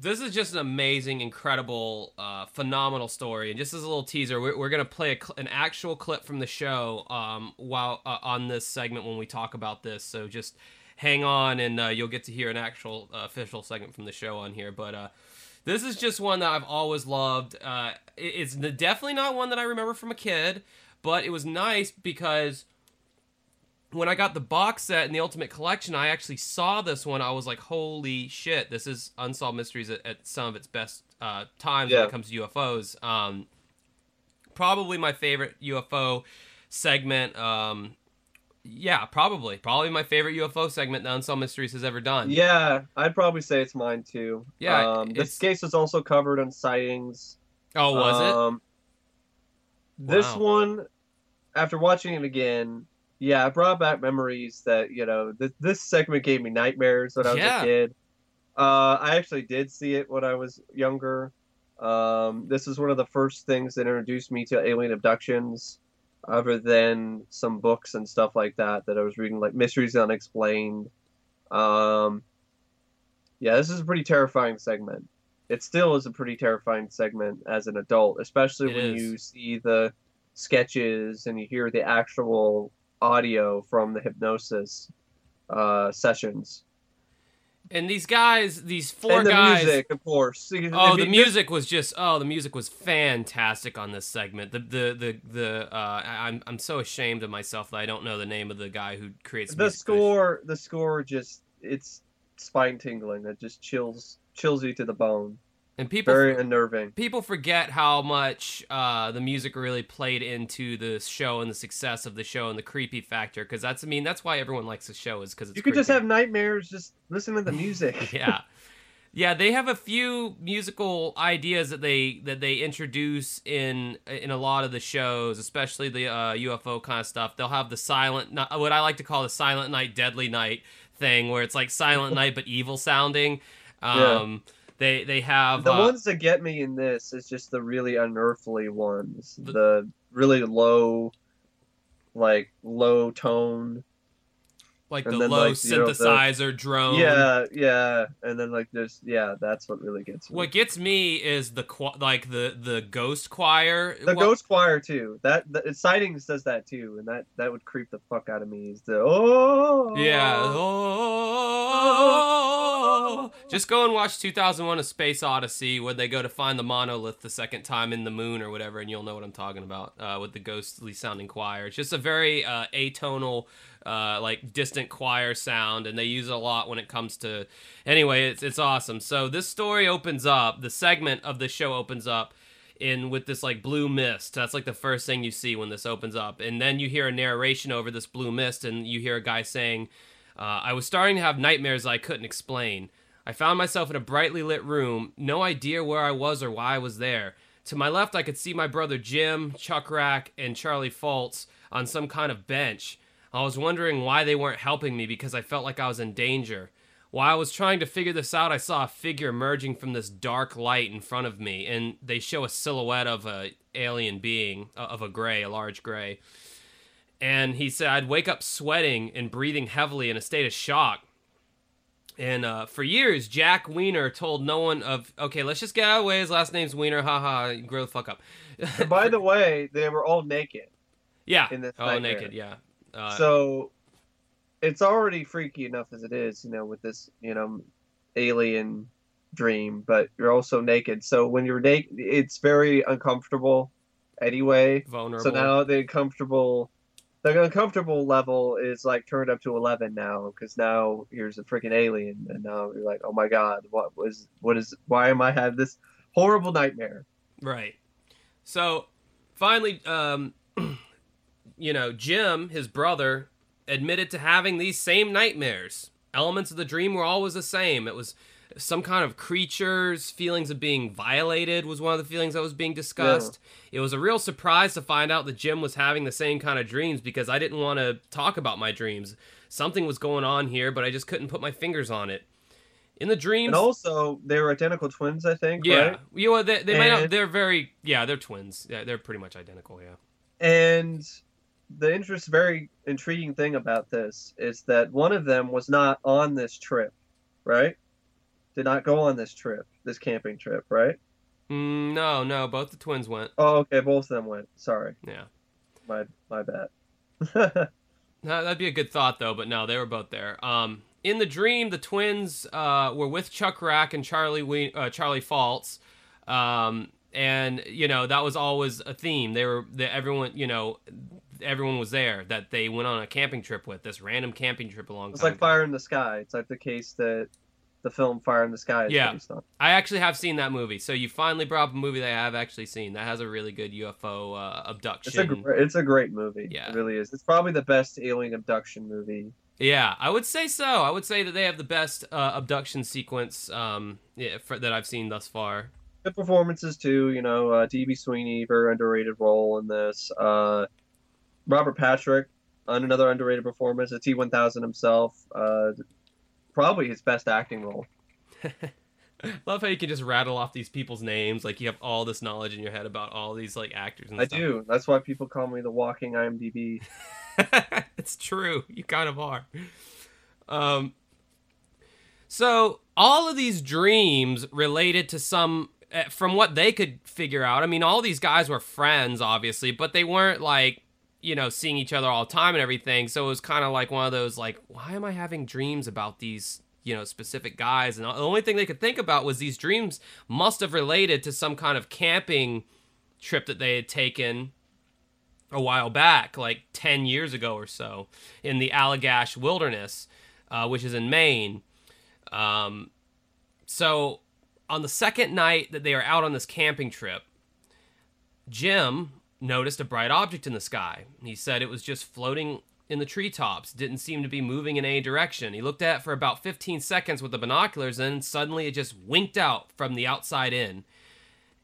this is just an amazing, incredible, uh, phenomenal story. And just as a little teaser, we're, we're gonna play a an actual clip from the show um, while uh, on this segment when we talk about this. So just hang on, and uh, you'll get to hear an actual uh, official segment from the show on here. But uh, this is just one that I've always loved. Uh, it's definitely not one that I remember from a kid, but it was nice because when I got the box set in the Ultimate Collection, I actually saw this one. I was like, "Holy shit! This is Unsolved Mysteries at, at some of its best uh, times when it comes to UFOs." Um, probably my favorite UFO segment. Um, yeah, probably, probably my favorite UFO segment that Unsolved Mysteries has ever done. Yeah, I'd probably say it's mine too. Yeah, um, this case was also covered on sightings. Oh, was it? This Wow. one, after watching it again, yeah, it brought back memories that you know. Th- this segment gave me nightmares when I was Yeah. a kid. Uh, I actually did see it when I was younger. Um, this is one of the first things that introduced me to alien abductions, other than some books and stuff like that that I was reading, like Mysteries Unexplained. Um, yeah, this is a pretty terrifying segment. It still is a pretty terrifying segment as an adult, especially It when is. you see the sketches and you hear the actual audio from the hypnosis uh, sessions. And these guys, these four and the guys. music, of course. Oh, you the music was just oh, the music was fantastic on this segment. The the the the uh, I- I'm I'm so ashamed of myself that I don't know the name of the guy who creates The music. score, the score just it's spine tingling. It just chills chills you to the bone. and people Very unnerving. people forget how much uh, the music really played into the show and the success of the show and the creepy factor because that's I mean that's why everyone likes the show is because You could just have nightmares. Just listen to the music. yeah yeah they have a few musical ideas that they that they introduce in in a lot of the shows especially the uh, ufo kind of stuff they'll have the silent what i like to call the silent night deadly night thing where it's like silent night but evil sounding um they they have The uh, ones that get me in this is just the really unearthly ones. The- The really low, like low tone. Like the and then, low like, you know, the- synthesizer drone Yeah, yeah, and then like there's yeah, that's what really gets me. what gets me is the qu- like the the ghost choir the What- ghost choir too. That the, sightings does that too, and that that would creep the fuck out of me. Is the oh Yeah. Oh. Just go and watch 2001: A Space Odyssey, where they go to find the monolith the second time in the moon or whatever, and you'll know what I'm talking about uh, with the ghostly sounding choir. It's just a very uh, atonal, uh, like distant choir sound, and they use it a lot when it comes to. Anyway, it's it's awesome. So this story opens up. The segment of the show opens up in with this like blue mist. That's like the first thing you see when this opens up, and then you hear a narration over this blue mist, and you hear a guy saying. Uh, I was starting to have nightmares I couldn't explain. I found myself in a brightly lit room, no idea where I was or why I was there. To my left, I could see my brother Jim, Chuck Rak, and Charlie Foltz on some kind of bench. I was wondering why they weren't helping me because I felt like I was in danger. While I was trying to figure this out, I saw a figure emerging from this dark light in front of me, and they show a silhouette of a alien being, uh, of a gray, a large gray and he said I'd wake up sweating and breathing heavily in a state of shock. And uh, for years, Jack Weiner told no one of. Okay, let's just get out of the way. His last name's Wiener. Haha, grow the fuck up. By the way, they were all naked. yeah. in this oh, nightmare. naked. Yeah. Uh, so it's already freaky enough as it is, you know, with this, you know, alien dream, but you're also naked. So when you're naked, it's very uncomfortable anyway. Vulnerable. So now the uncomfortable, the uncomfortable level is like turned up to eleven now because now here's a freaking alien, and now you're like, oh my god, what was, what is, why am I have this horrible nightmare? Right. So finally, um, you know, Jim, his brother, admitted to having these same nightmares. Elements of the dream were always the same. It was some kind of creatures, feelings of being violated was one of the feelings that was being discussed. Yeah. It was a real surprise to find out that Jim was having the same kind of dreams because I didn't want to talk about my dreams. Something was going on here, but I just couldn't put my fingers on it. In the dreams, and also they were identical twins, I think. Yeah, right? you know they, they and... might not. They're very yeah, they're twins. Yeah, they're pretty much identical. Yeah, and the interest, very intriguing thing about this is that one of them was not on this trip, right? Did not go on this trip, this camping trip, right? Mm, no, no, both the twins went. Oh, okay, both of them went. Sorry. Yeah. My my bad. no, that'd be a good thought though, but no, they were both there. Um, in the dream, the twins uh, were with Chuck Rak and Charlie we- uh, Charlie Foltz. Um, and you know that was always a theme. They were that everyone, you know, everyone was there that they went on a camping trip with this random camping trip along. It's like ago. Fire in the Sky. It's like the case that the film Fire in the Sky is yeah. based on. I actually have seen that movie. So you finally brought up a movie that I have actually seen that has a really good UFO uh, abduction. It's a, it's a great movie. Yeah, it really is. It's probably the best alien abduction movie. Yeah, I would say so. I would say that they have the best uh, abduction sequence um, yeah, for, that I've seen thus far. Good performances too. You know, uh, DB Sweeney, very underrated role in this. Uh, Robert Patrick on another underrated performance. A T one thousand himself. Uh, probably his best acting role. Love how you can just rattle off these people's names. Like you have all this knowledge in your head about all these like actors. And I stuff. do. That's why people call me the walking IMDb. it's true. You kind of are. Um. So all of these dreams related to some, eh, from what they could figure out. I mean, all these guys were friends, obviously, but they weren't like you know, seeing each other all the time and everything. So it was kind of like one of those like, why am I having dreams about these, you know, specific guys? And the only thing they could think about was these dreams must have related to some kind of camping trip that they had taken a while back, like 10 years ago or so, in the Allagash Wilderness, uh, which is in Maine. Um, so on the second night that they are out on this camping trip, Jim, noticed a bright object in the sky. He said it was just floating in the treetops, didn't seem to be moving in any direction. He looked at it for about 15 seconds with the binoculars, and suddenly it just winked out from the outside in.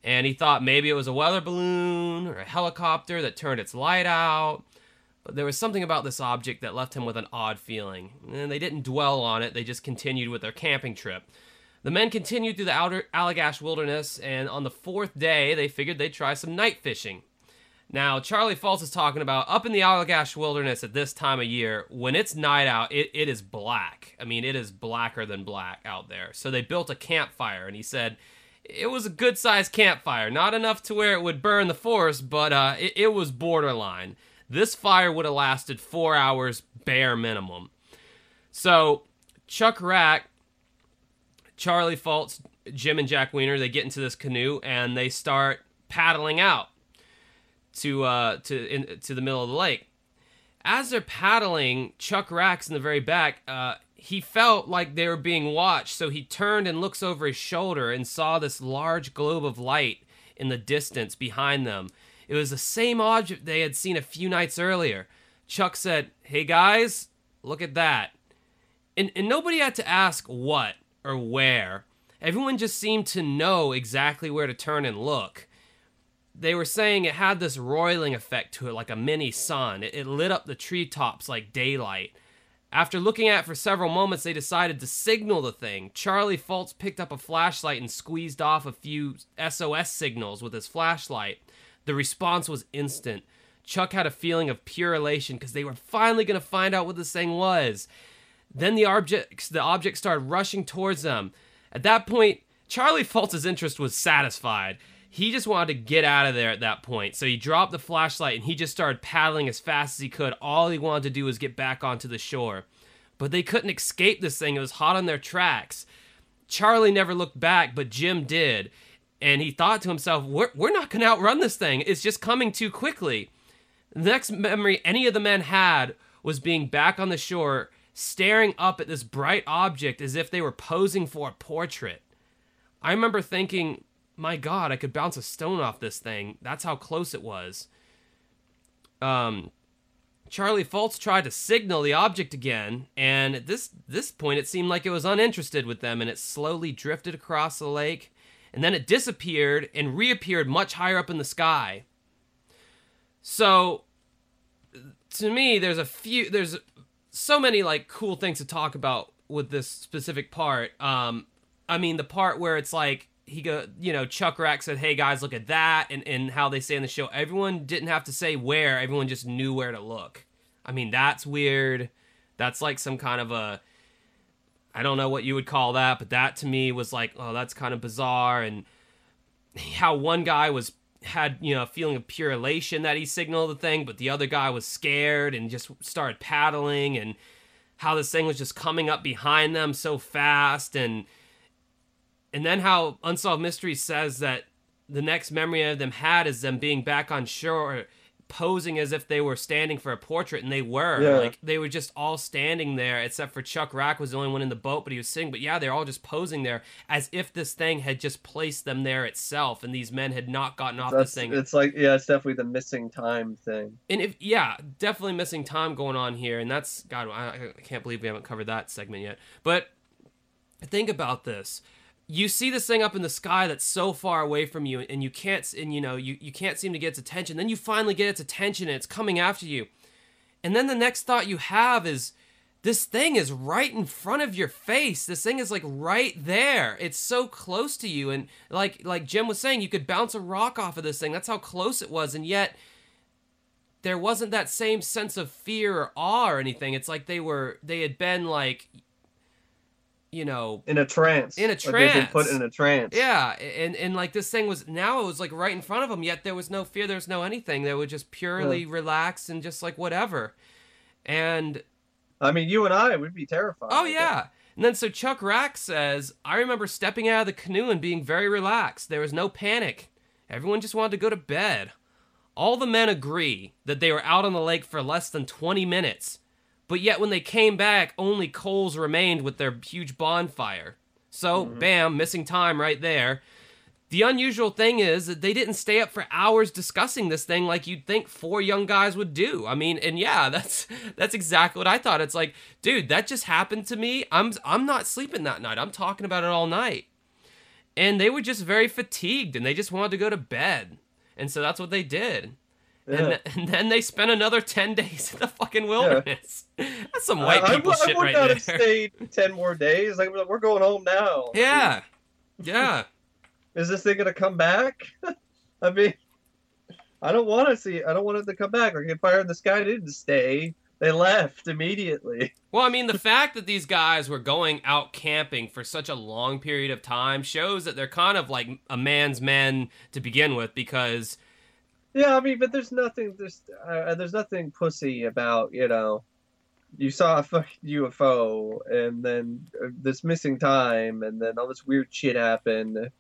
And he thought maybe it was a weather balloon or a helicopter that turned its light out. But there was something about this object that left him with an odd feeling. And they didn't dwell on it, they just continued with their camping trip. The men continued through the outer Allagash wilderness, and on the fourth day, they figured they'd try some night fishing. Now, Charlie Foltz is talking about up in the Allagash wilderness at this time of year, when it's night out, it, it is black. I mean, it is blacker than black out there. So they built a campfire, and he said it was a good sized campfire. Not enough to where it would burn the forest, but uh, it, it was borderline. This fire would have lasted four hours bare minimum. So Chuck Rak, Charlie Foltz, Jim and Jack Weiner, they get into this canoe and they start paddling out to uh, to in, to the middle of the lake. As they're paddling, Chuck Rak's in the very back. Uh, he felt like they were being watched, so he turned and looks over his shoulder and saw this large globe of light in the distance behind them. It was the same object they had seen a few nights earlier. Chuck said, "Hey guys, look at that." And, and nobody had to ask what or where. Everyone just seemed to know exactly where to turn and look they were saying it had this roiling effect to it like a mini sun. It, it, lit up the treetops like daylight. After looking at it for several moments, they decided to signal the thing. Charlie Foltz picked up a flashlight and squeezed off a few SOS signals with his flashlight. The response was instant. Chuck had a feeling of pure elation because they were finally going to find out what this thing was. Then the objects, the object started rushing towards them. At that point, Charlie Foltz's interest was satisfied he just wanted to get out of there at that point. So he dropped the flashlight and he just started paddling as fast as he could. All he wanted to do was get back onto the shore. but they couldn't escape this thing. It was hot on their tracks. Charlie never looked back, but Jim did. And he thought to himself, we're, we're not going to outrun this thing. It's just coming too quickly. The next memory any of the men had was being back on the shore, staring up at this bright object as if they were posing for a portrait. I remember thinking, my God, I could bounce a stone off this thing. That's how close it was. Um, Charlie Foltz tried to signal the object again, and at this this point, it seemed like it was uninterested with them, and it slowly drifted across the lake, and then it disappeared and reappeared much higher up in the sky. So, to me, there's a few, there's so many like cool things to talk about with this specific part. Um, I mean, the part where it's like he go, you know, Chuck Rak said, "Hey guys, look at that," and and how they say in the show, everyone didn't have to say where, everyone just knew where to look. I mean, that's weird. That's like some kind of a, I don't know what you would call that, but that to me was like, oh, that's kind of bizarre, and how one guy was had you know a feeling of pure elation that he signaled the thing, but the other guy was scared and just started paddling, and how this thing was just coming up behind them so fast, and and then how Unsolved Mysteries says that the next memory of them had is them being back on shore posing as if they were standing for a portrait and they were Yeah. like they were just all standing there except for chuck rak was the only one in the boat but he was sitting but yeah they're all just posing there as if this thing had just placed them there itself and these men had not gotten off That's, this thing it's like yeah, it's definitely the missing time thing. and if yeah definitely missing time going on here and that's god I, I can't believe we haven't covered that segment yet but think about this you see this thing up in the sky that's so far away from you and you can't and you know you, you can't seem to get its attention. Then you finally get its attention and it's coming after you. And then the next thought you have is this thing is right in front of your face. This thing is like right there. It's so close to you. And like like jim was saying you could bounce a rock off of this thing. That's how close it was. And yet there wasn't that same sense of fear or awe or anything. It's like they were they had been like you know In a trance. In a trance Like put in a trance. yeah, and and like this thing was now it was like right in front of them. Yet there was no fear. There was no anything. They were just purely relaxed and just like whatever. And I mean, you and I would be terrified. oh yeah. And then so Chuck Rak says, I remember stepping out of the canoe and being very relaxed. There was no panic. Everyone just wanted to go to bed. All the men agree that they were out on the lake for less than 20 minutes. But yet when they came back, only coals remained with their huge bonfire. So, mm-hmm. bam, missing time right there. The unusual thing is that they didn't stay up for hours discussing this thing like you'd think four young guys would do. I mean, and yeah, that's that's exactly what I thought. It's like, dude, that just happened to me. I'm I'm not sleeping that night. I'm talking about it all night. And they were just very fatigued and they just wanted to go to bed. And so that's what they did. Yeah. And, th- and then they spent another 10 days in the fucking wilderness. That's some white I, people I, shit would right there. have stayed ten more days. Like we're going home now. Yeah. Yeah. Is this thing gonna come back? I mean, I don't want to see. I don't want it to come back. Like Fire in the Sky didn't stay. They left immediately. Well, I mean, the fact that these guys were going out camping for such a long period of time shows that they're kind of like a man's men to begin with because Yeah, I mean, but there's nothing. There's uh, there's nothing pussy about you know. You saw a fucking UFO, and then uh, this missing time, and then all this weird shit happened.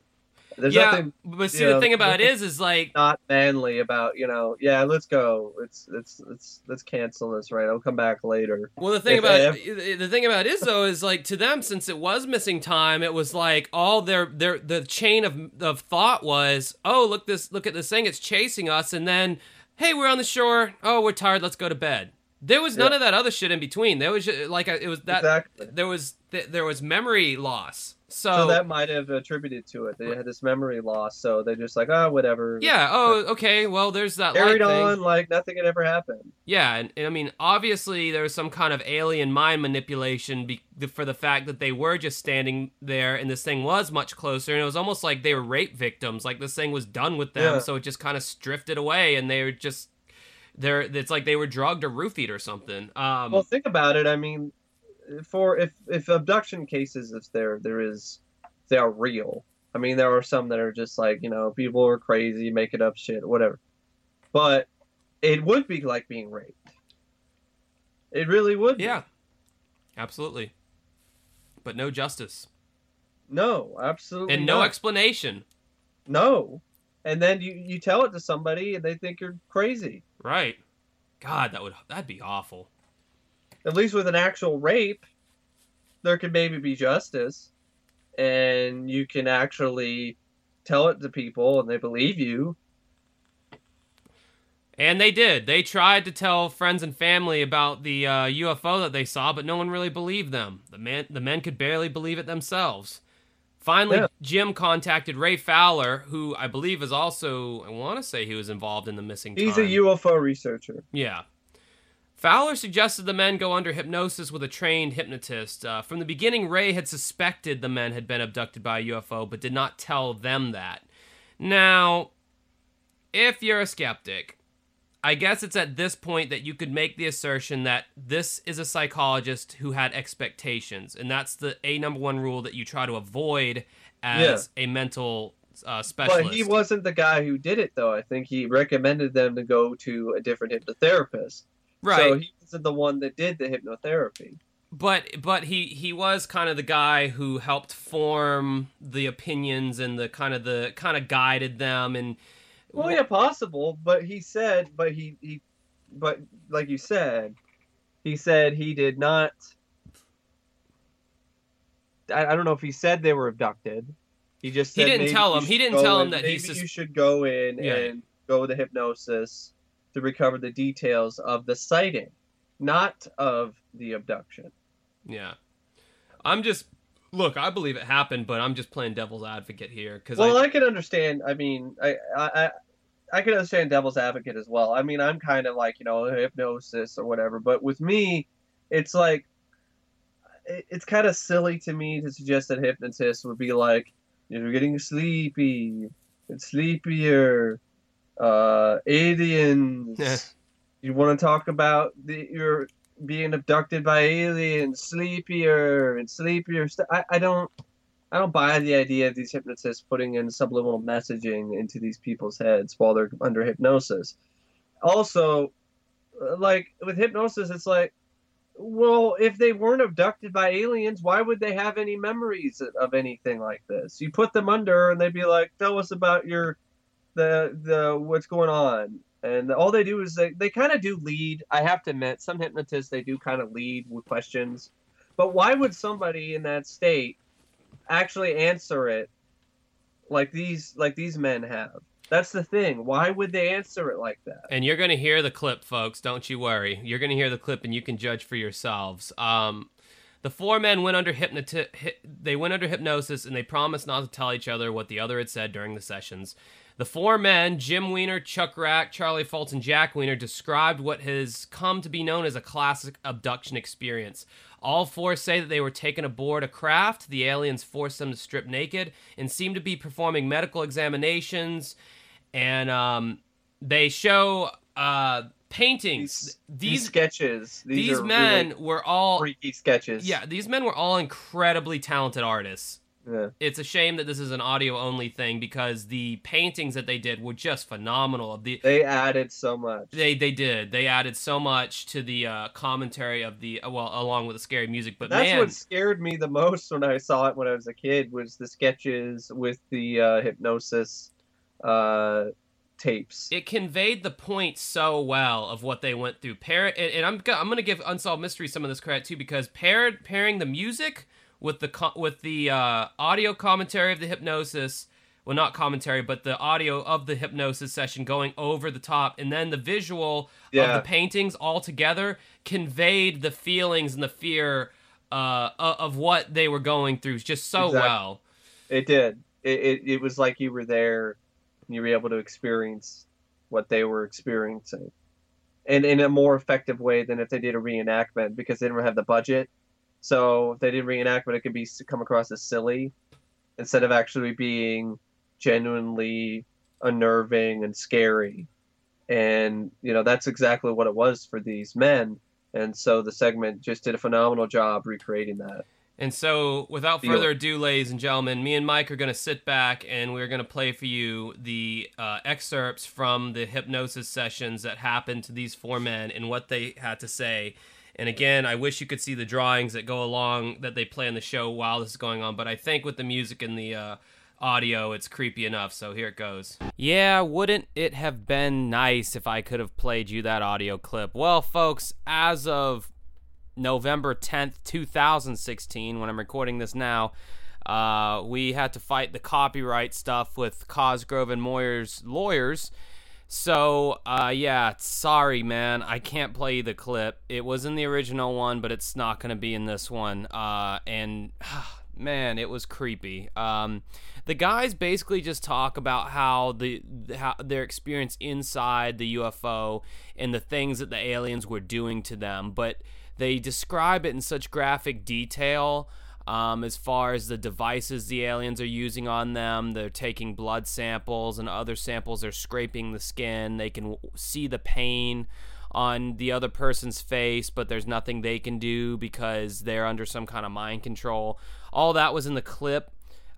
There's yeah, nothing but see the know, thing about it is is like not manly about you know. Yeah, let's go. It's it's let's let's cancel this. Right, I'll come back later. Well, the thing If- about the thing about it is though is like to them since it was missing time, it was like all their their the chain of of thought was, oh look this look at this thing, it's chasing us, and then hey we're on the shore, oh we're tired, let's go to bed. There was none Yeah. of that other shit in between. There was just, like it was that exactly. there was th- there was memory loss. So, So that might have attributed to it. They had this memory loss, so they're just like, oh, whatever. yeah, oh okay, well there's that Carried thing. on like nothing had ever happened. Yeah, and, and I mean, obviously there was some kind of alien mind manipulation be- for the fact that they were just standing there, and this thing was much closer, and it was almost like they were rape victims. Like this thing was done with them, Yeah. so it just kind of drifted away, and they were just they're. It's like they were drugged or roofied or something. Um, Well, think about it. I mean, for if if abduction cases, if there there is, they are real. I mean, there are some that are just like you know people are crazy, making up shit, whatever. But it would be like being raped. It really would. be. yeah, Absolutely. But no justice. No, absolutely. And no not. explanation. no. And then you you tell it to somebody and they think you're crazy. Right. God, that would that'd be awful. At least with an actual rape, there could maybe be justice, and you can actually tell it to people and they believe you. And they did. They tried to tell friends and family about the uh, UFO that they saw, but no one really believed them. The men, the men could barely believe it themselves. Finally, Yeah. Jim contacted Ray Fowler, who I believe is also, I want to say he was involved in the missing He's time. a UFO researcher. Yeah. Fowler suggested the men go under hypnosis with a trained hypnotist. Uh, from the beginning, Ray had suspected the men had been abducted by a UFO, but did not tell them that. Now, if you're a skeptic, I guess it's at this point that you could make the assertion that this is a psychologist who had expectations, and that's the a number one rule that you try to avoid as a mental uh, specialist. But he wasn't the guy who did it, though. I think he recommended them to go to a different hypnotherapist. right. So he wasn't the one that did the hypnotherapy. but but he he was kind of the guy who helped form the opinions and the kind of the kind of guided them and Well, yeah, possible. But he said, but he, he, but like you said, he said he did not. I, I don't know if he said they were abducted. He just He didn't tell him. He didn't tell him that he maybe sus- you should go in Yeah. and go to hypnosis to recover the details of the sighting, not of the abduction. yeah i'm just look i believe it happened but i'm just playing devil's advocate here because Well, I, I can understand. I mean, I, I, I, can understand devil's advocate as well. I mean, I'm kind of like you know hypnosis or whatever, but with me, it's like it, it's kind of silly to me to suggest that hypnotists would be like you're getting sleepy, it's sleepier, uh, aliens. Yeah. you want to talk about the you're being abducted by aliens, sleepier and sleepier. St- I, I don't. I don't buy the idea of these hypnotists putting in subliminal messaging into these people's heads while they're under hypnosis. Also, uh, like with hypnosis, it's like, well, if they weren't abducted by aliens, why would they have any memories of anything like this? You put them under, and they'd be like, "Tell us about your the the what's going on." And all they do is they, they kind of do lead. I have to admit, some hypnotists they do kind of lead with questions. But why would somebody in that state actually answer it like these like these men have? That's the thing. Why would they answer it like that? and you're gonna hear the clip folks don't you worry you're gonna hear the clip and you can judge for yourselves um the four men went under hypnoti- hy- they went under hypnosis and they promised not to tell each other what the other had said during the sessions. The four men, Jim Weiner, Chuck Rak, Charlie Foltz, and Jack Weiner, described what has come to be known as a classic abduction experience. All four say that they were taken aboard a craft. The aliens forced them to strip naked and seemed to be performing medical examinations. And um, they show uh, paintings. These, These these sketches. These, these men really were all freaky sketches. yeah. These men were all incredibly talented artists Yeah. it's a shame that this is an audio only thing because the paintings that they did were just phenomenal. The They added so much. they they did they added so much to the uh, commentary of the uh, well along with the scary music. But That's man, what scared me the most when I saw it when I was a kid was the sketches with the uh, hypnosis uh, tapes. it conveyed the point so well of what they went through. Pair and, and I'm I'm gonna give Unsolved Mystery some of this credit too because paired pairing the music with the with the uh, audio commentary of the hypnosis. Well, not commentary, but the audio of the hypnosis session going over the top, and then the visual Yeah. of the paintings all together conveyed the feelings and the fear uh, of what they were going through just so Exactly. well. It did. It, it it was like you were there, and you were able to experience what they were experiencing, and in a more effective way than if they did a reenactment because they didn't have the budget. So if they did reenactment, it could be come across as silly instead of actually being genuinely unnerving and scary. And you know that's exactly what it was for these men. And so the segment just did a phenomenal job recreating that. And so, without further ado, ladies and gentlemen, me and Mike are going to sit back and we're going to play for you the uh, excerpts from the hypnosis sessions that happened to these four men and what they had to say. And again, I wish you could see the drawings that go along that they play in the show while this is going on, but I think with the music and the uh, audio, it's creepy enough. So here it goes. Yeah, wouldn't it have been nice if I could have played you that audio clip? Well, folks, as of November 10th, 2016, when I'm recording this now, uh, we had to fight the copyright stuff with Cosgrove and Meurer's lawyers. So, uh, yeah, sorry, man. I can't play the clip. It was in the original one, but it's not going to be in this one. Uh, and, man, it was creepy. Um, the guys basically just talk about how the how their experience inside the UFO and the things that the aliens were doing to them, but they describe it in such graphic detail um, as far as the devices the aliens are using on them. They're taking blood samples and other samples. They're scraping the skin. They can see the pain on the other person's face, but there's nothing they can do because they're under some kind of mind control. All that was in the clip.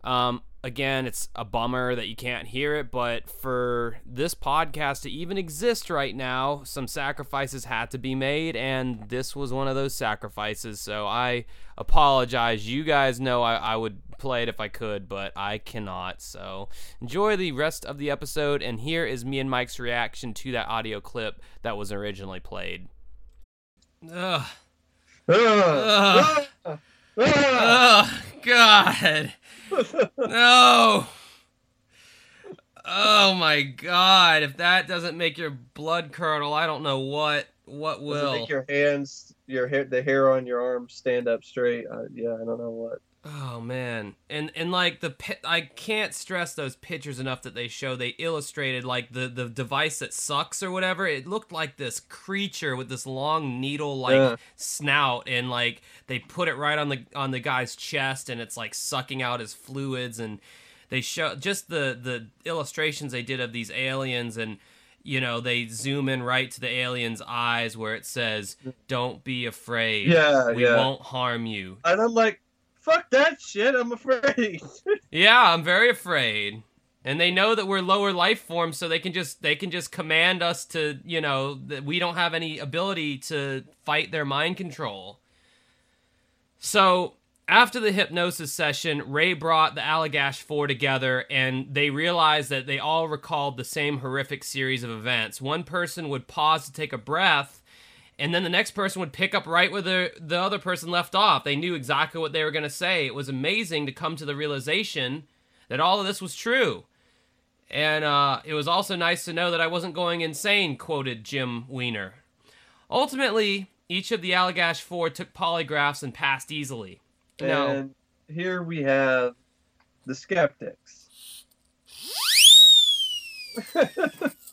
Um, again, it's a bummer that you can't hear it, but for this podcast to even exist right now, some sacrifices had to be made, and this was one of those sacrifices. So I apologize. You guys know I, I would play it if I could, but I cannot. So enjoy the rest of the episode, and here is me and Mike's reaction to that audio clip that was originally played. Ugh. Ugh. Ugh. Ugh. God no. Oh my god! If that doesn't make your blood curdle, I don't know what what will. Does it make your hands, your hair, the hair on your arms stand up straight? Uh, yeah, I don't know what. Oh man, and and like the I can't stress those pictures enough that they show. They illustrated like the the device that sucks or whatever. It looked like this creature with this long needle like yeah. snout, and like they put it right on the on the guy's chest, and it's like sucking out his fluids. And they show just the the illustrations they did of these aliens and you know they zoom in right to the alien's eyes where it says don't be afraid yeah we yeah. won't harm you and i'm like fuck that shit. I'm afraid. yeah, I'm very afraid. And they know that we're lower life forms, so they can just they can just command us to, you know, that we don't have any ability to fight their mind control. So after the hypnosis session, Ray brought the Allagash Four together, and they realized that they all recalled the same horrific series of events. One person would pause to take a breath and then the next person would pick up right where the the other person left off. They knew exactly what they were going to say. It was amazing to come to the realization that all of this was true. And uh, it was also nice to know that I wasn't going insane, quoted Jim Weiner. Ultimately, each of the Allagash Four took polygraphs and passed easily. And now, here we have the skeptics.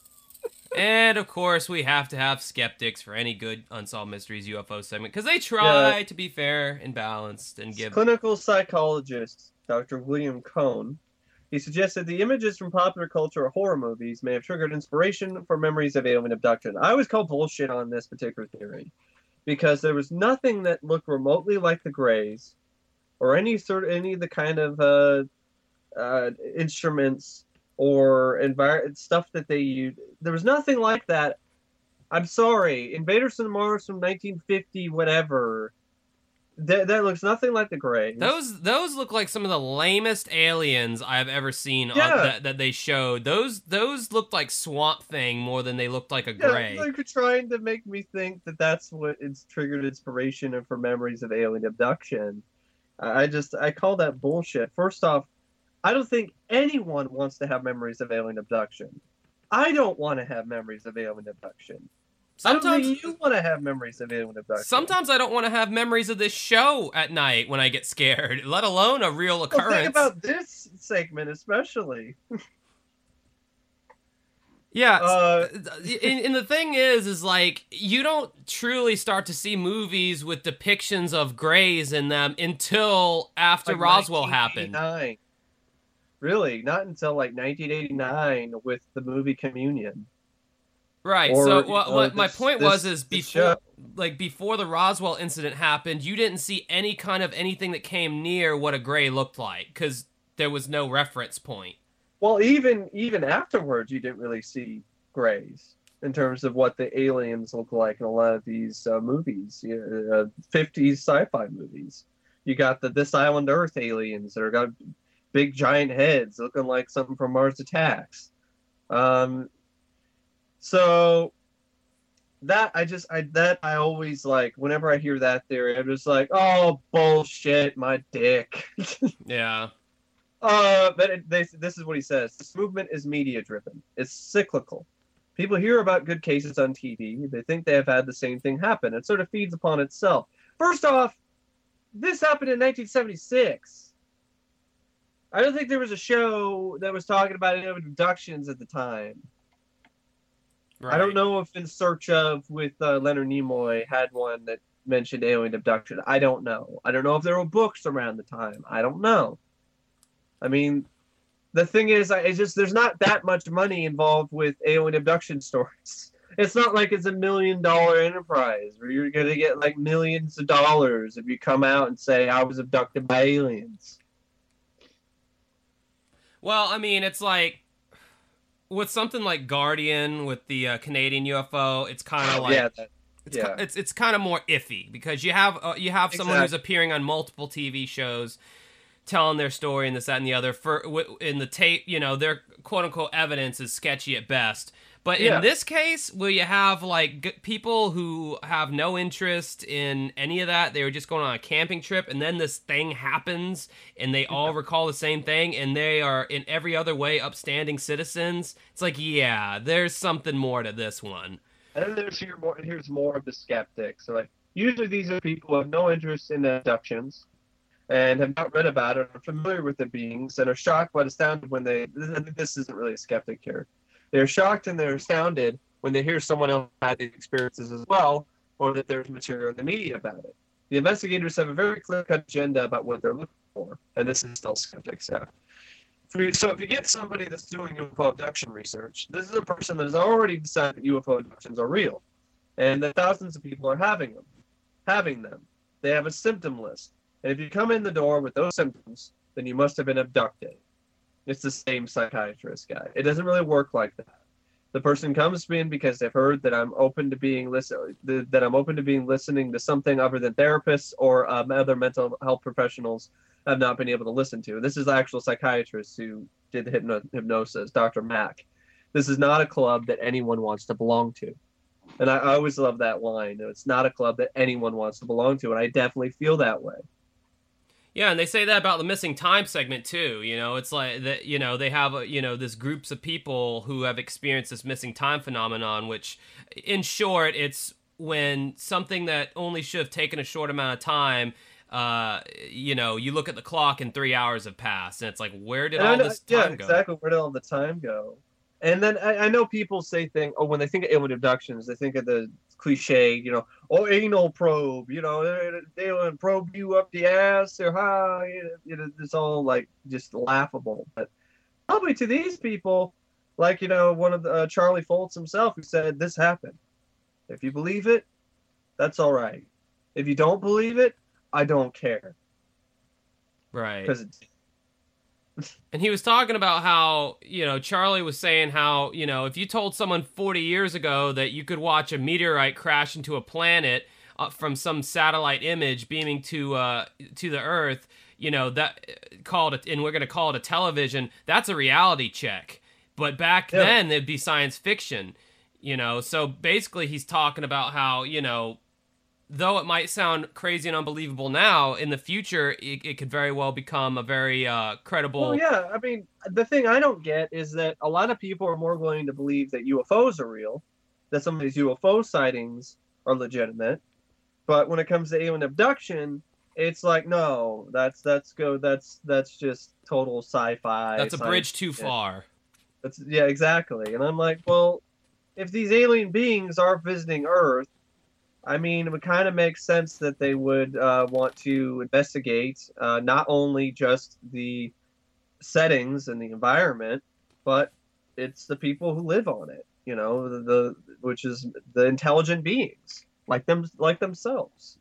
and of course, we have to have skeptics for any good Unsolved Mysteries UFO segment because they try yeah. to be fair and balanced and give. Clinical psychologist Dr. William Cohn. He suggested the images from popular culture or horror movies may have triggered inspiration for memories of alien abduction. I was called bullshit on this particular theory because there was nothing that looked remotely like the Greys or any sort of any of the kind of uh, uh, instruments or envir- stuff that they used. There was nothing like that. I'm sorry, Invaders from Mars from 1950, whatever. That, that looks nothing like the Grey. Those those look like some of the lamest aliens I've ever seen yeah. that, that they showed. Those those looked like Swamp Thing more than they looked like a yeah, Grey. Like trying to make me think that that's what it's triggered inspiration and for memories of alien abduction. I just I call that bullshit. First off, I don't think anyone wants to have memories of alien abduction. I don't want to have memories of alien abduction. Sometimes you want to have memories of alien abduction. Sometimes I don't want to have memories of this show at night when I get scared, let alone a real occurrence. Well, think about this segment especially. Yeah, uh, and, and, the thing is, is like you don't truly start to see movies with depictions of Greys in them until after like Roswell happened. Really, not until like 1989 with the movie Communion. Right. Or, so well, uh, my point this, was is before like before the Roswell incident happened, you didn't see any kind of anything that came near what a gray looked like cuz there was no reference point. Well, even even afterwards you didn't really see grays. in terms of what the aliens look like in a lot of these uh, movies, you know, uh, 50s sci-fi movies. You got the This Island Earth aliens that are got big giant heads, looking like something from Mars Attacks. Um, so that I just I that I always like whenever I hear that theory, I'm just like, oh bullshit, my dick. yeah. Uh, but it, they, this is what he says: this movement is media driven. It's cyclical. People hear about good cases on TV. They think they have had the same thing happen. It sort of feeds upon itself. First off, this happened in 1976. I don't think there was a show that was talking about alien abductions at the time. Right. I don't know if In Search of with uh, Leonard Nimoy had one that mentioned alien abduction. I don't know. I don't know if there were books around the time. I don't know. I mean, the thing is, it's just there's not that much money involved with alien abduction stories. It's not like it's a million dollar enterprise where you're gonna get like millions of dollars if you come out and say I was abducted by aliens. Well, I mean, it's like with something like Guardian with the uh, Canadian UFO, it's kind of like yeah, that, it's yeah. it's it's kind of more iffy because you have uh, you have someone exactly. who's appearing on multiple TV shows telling their story and this that and the other for in the tape you know their quote unquote evidence is sketchy at best but yeah. in this case will you have like g- people who have no interest in any of that they were just going on a camping trip and then this thing happens and they all recall the same thing and they are in every other way upstanding citizens it's like yeah there's something more to this one and then there's here more here's more of the skeptics so like usually these are people who have no interest in abductions and have not read about it, are familiar with the beings, and are shocked but astounded when they. This isn't really a skeptic here. They're shocked and they're astounded when they hear someone else had these experiences as well, or that there's material in the media about it. The investigators have a very clear-cut agenda about what they're looking for, and this is still skeptics. So, so if you get somebody that's doing UFO abduction research, this is a person that has already decided that UFO abductions are real, and that thousands of people are having them, having them. They have a symptom list and if you come in the door with those symptoms, then you must have been abducted. It's the same psychiatrist guy. It doesn't really work like that. The person comes to me because they've heard that I'm open to being listen that I'm open to being listening to something other than therapists or um, other mental health professionals have not been able to listen to. This is the actual psychiatrist who did the hypno- hypnosis, Dr. Mack. This is not a club that anyone wants to belong to. And I, I always love that line. It's not a club that anyone wants to belong to, and I definitely feel that way. Yeah, and they say that about the missing time segment too. You know, it's like that. You know, they have uh, you know this groups of people who have experienced this missing time phenomenon, which, in short, it's when something that only should have taken a short amount of time. Uh, you know, you look at the clock and three hours have passed, and it's like, where did all this time yeah, go? exactly. Where did all the time go? And then I, I know people say things. Oh, when they think of alien abductions, they think of the cliche, you know, or oh, anal probe, you know, they, will probe you up the ass or how, you know, it's all like just laughable. But probably to these people, like, you know, one of the, uh, Charlie Foltz himself who said this happened. If you believe it, that's all right. If you don't believe it, I don't care. Right. Because it's and he was talking about how, you know, Charlie was saying how, you know, if you told someone 40 years ago that you could watch a meteorite crash into a planet uh, from some satellite image beaming to uh, to the Earth, you know, that uh, called it, and we're going to call it a television, that's a reality check. But back yeah. then, it'd be science fiction, you know. So basically, he's talking about how, you know, though it might sound crazy and unbelievable now, in the future it, it could very well become a very uh, credible. Well, yeah, I mean, the thing I don't get is that a lot of people are more willing to believe that UFOs are real, that some of these UFO sightings are legitimate, but when it comes to alien abduction, it's like no, that's that's go that's that's just total sci-fi. That's a bridge too far. That's yeah, exactly. And I'm like, well, if these alien beings are visiting Earth I mean, it would kind of make sense that they would uh, want to investigate uh, not only just the settings and the environment, but it's the people who live on it. You know, the, the which is the intelligent beings like them like themselves.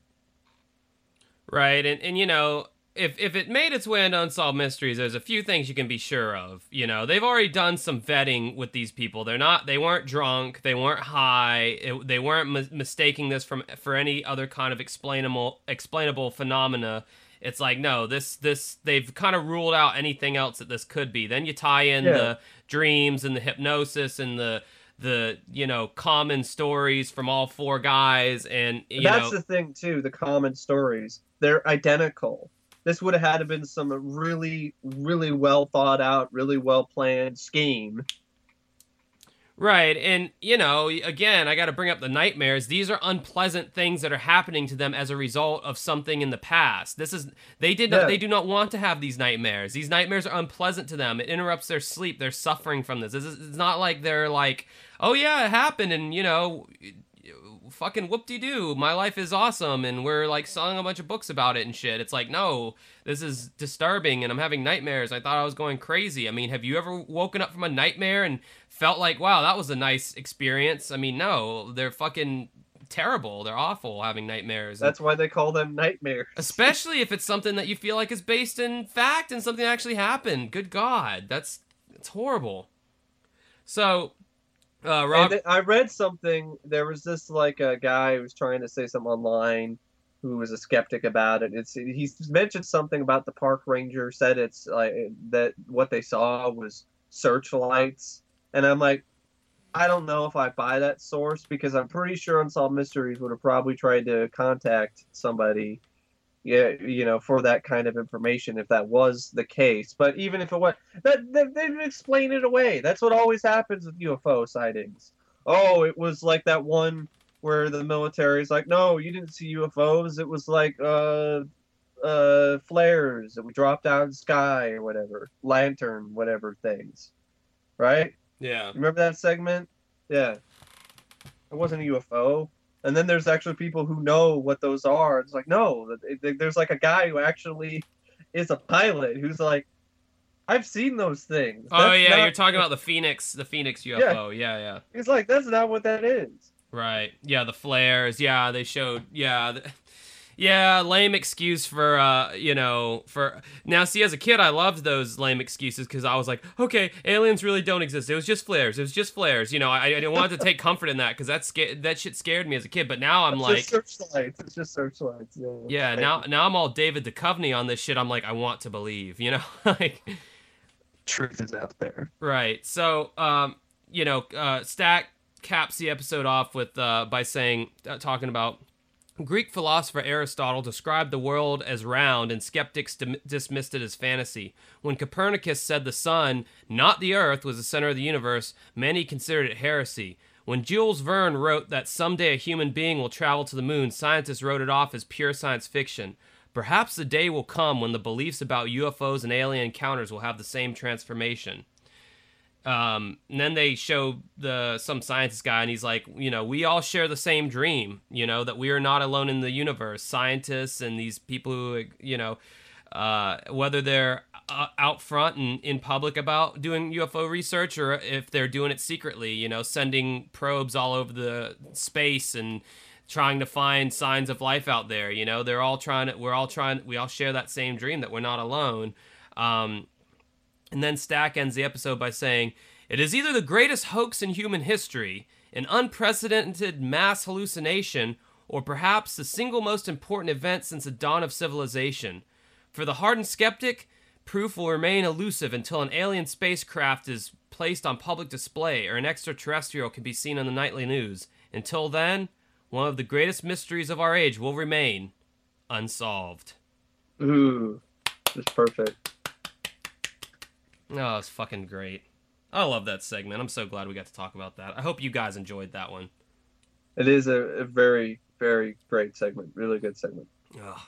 Right, and and you know, if if it made its way into unsolved mysteries, there's a few things you can be sure of. You know, they've already done some vetting with these people. They're not. They weren't drunk. They weren't high. It, they weren't mis- mistaking this from for any other kind of explainable explainable phenomena. It's like no, this this they've kind of ruled out anything else that this could be. Then you tie in Yeah. the dreams and the hypnosis and the the you know common stories from all four guys and you That's know the thing too. The common stories they're identical. This would have had to been some really, really well thought out, really well planned scheme. Right, and you know, again, I got to bring up the nightmares. These are unpleasant things that are happening to them as a result of something in the past. This is they did not Yeah. they do not want to have these nightmares. These nightmares are unpleasant to them. It interrupts their sleep. They're suffering from this. This is, it's not like they're like, "Oh yeah, it happened and you know, fucking whoop-de-doo. My life is awesome and we're like selling a bunch of books about it and shit." It's like, "No, this is disturbing and I'm having nightmares. I thought I was going crazy." I mean, have you ever woken up from a nightmare and felt like, wow, that was a nice experience. I mean, no, they're fucking terrible. They're awful having nightmares. That's why they call them nightmares. especially if it's something that you feel like is based in fact and something actually happened. Good God, that's it's horrible. So, uh, And Rob, th- I read something. There was this like a guy who was trying to say something online, who was a skeptic about it. It's he mentioned something about the park ranger said it's like that what they saw was searchlights, and I'm like, I don't know if I buy that source because I'm pretty sure Unsolved Mysteries would have probably tried to contact somebody. Yeah, you know, for that kind of information, if that was the case. But even if it was, that they, they explain it away. That's what always happens with UFO sightings. Oh, it was like that one where the military's like, no, you didn't see UFOs. It was like uh, uh, flares that we dropped out of the sky or whatever, lantern, whatever things, right? yeah, Remember that segment? Yeah. It wasn't a UFO. And then there's actually people who know what those are. It's like, no, th- th- there's like a guy who actually is a pilot who's like, I've seen those things. oh yeah, not- you're talking about the Phoenix, the Phoenix UFO. Yeah, yeah. He's like, that's not what that is. Right. Yeah, the flares. Yeah, they showed. Yeah. Yeah, lame excuse for uh, you know, for now. See, as a kid, I loved those lame excuses because I was like, okay, aliens really don't exist. It was just flares. It was just flares. You know, I, I didn't want to take comfort in that because that sca- that shit scared me as a kid. But now I'm It's like, just searchlights. It's just searchlights. Yeah. yeah, now now I'm all David Duchovny on this shit. I'm like, I want to believe. You know, like truth is out there. Right. So, um, you know, uh, Stack caps the episode off with uh, by saying, uh, talking about Greek philosopher Aristotle described the world as round, and skeptics dim- dismissed it as fantasy. When Copernicus said the sun, not the earth, was the center of the universe, many considered it heresy. When Jules Verne wrote that someday a human being will travel to the moon, scientists wrote it off as pure science fiction. Perhaps the day will come when the beliefs about UFOs and alien encounters will have the same transformation. Um, and then they show the some scientist guy, and he's like, you know, we all share the same dream, you know, that we are not alone in the universe. Scientists and these people who, you know, uh, whether they're uh, out front and in public about doing UFO research or if they're doing it secretly, you know, sending probes all over the space and trying to find signs of life out there. You know, they're all trying to, we're all trying, we all share that same dream that we're not alone. Um, and then Stack ends the episode by saying, It is either the greatest hoax in human history, an unprecedented mass hallucination, or perhaps the single most important event since the dawn of civilization. For the hardened skeptic, proof will remain elusive until an alien spacecraft is placed on public display or an extraterrestrial can be seen on the nightly news. Until then, one of the greatest mysteries of our age will remain unsolved. Ooh, just perfect. Oh, it's fucking great. I love that segment. I'm so glad we got to talk about that. I hope you guys enjoyed that one. It is a, a very, very great segment. Really good segment. Ugh.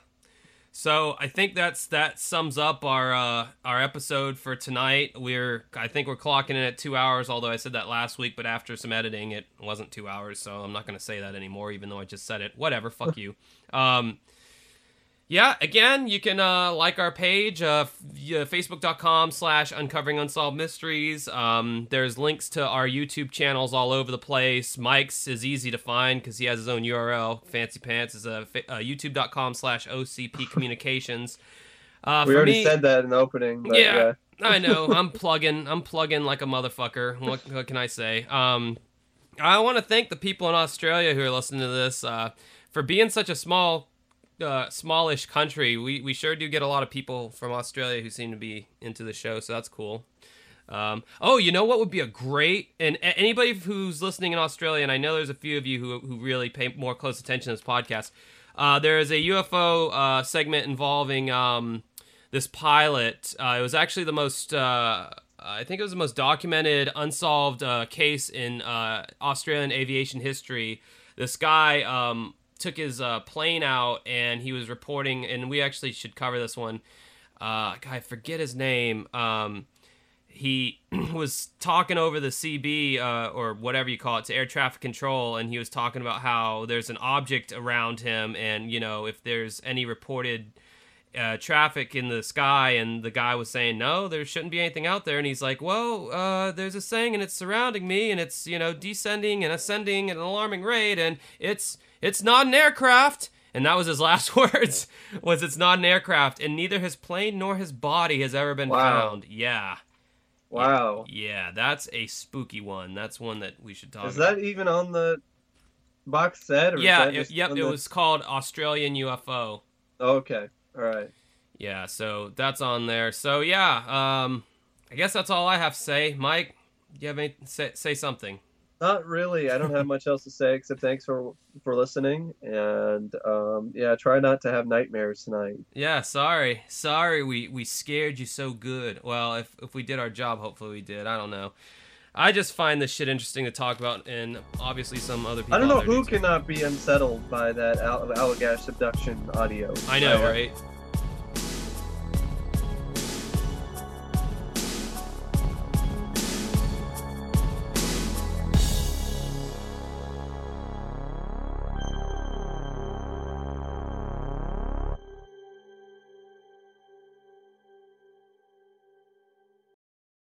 So I think that's that sums up our uh, our episode for tonight. We're I think we're clocking in at two hours. Although I said that last week, but after some editing, it wasn't two hours. So I'm not going to say that anymore, even though I just said it. Whatever. Fuck you. Um, yeah, again, you can uh, like our page, uh, facebook.com slash uncovering unsolved mysteries. Um, there's links to our YouTube channels all over the place. Mike's is easy to find because he has his own URL. Fancy Pants is a, fa- uh, youtube.com slash OCP communications. Uh, we already me, said that in the opening. But Yeah. yeah. I know. I'm plugging. I'm plugging like a motherfucker. What, what can I say? Um, I want to thank the people in Australia who are listening to this uh, for being such a small, uh, smallish country. We we sure do get a lot of people from Australia who seem to be into the show, so that's cool. Um, oh, you know what would be a great and anybody who's listening in Australia, and I know there's a few of you who who really pay more close attention to this podcast. Uh, there is a UFO uh, segment involving um, this pilot. Uh, it was actually the most, uh, I think it was the most documented unsolved uh, case in uh, Australian aviation history. This guy um, took his uh, plane out and he was reporting, and we actually should cover this one. Uh, I forget his name. Um, he was talking over the CB uh, or whatever you call it to air traffic control, and he was talking about how there's an object around him, and you know if there's any reported uh, traffic in the sky, and the guy was saying no, there shouldn't be anything out there, and he's like, well, uh, there's a thing, and it's surrounding me, and it's you know descending and ascending at an alarming rate, and it's it's not an aircraft. And that was his last words. Was it's not an aircraft, and neither his plane nor his body has ever been Wow. found. Yeah, Wow. yeah, that's a spooky one. That's one that we should talk Is about. that even on the box set? Or yeah, it, yep, it the- was called Australian UFO. Okay. All right. Yeah, so that's on there. So yeah, um, I guess that's all I have to say. Mike, do you have any say, say something? Not really. I don't have much else to say except thanks for for listening and um, yeah, try not to have nightmares tonight. Yeah, sorry, sorry, we we scared you so good. Well, if if we did our job, hopefully we did. I don't know. I just find this shit interesting to talk about, and obviously some other people. I don't know who cannot be unsettled by that Al- Allagash abduction audio. I know, I- right?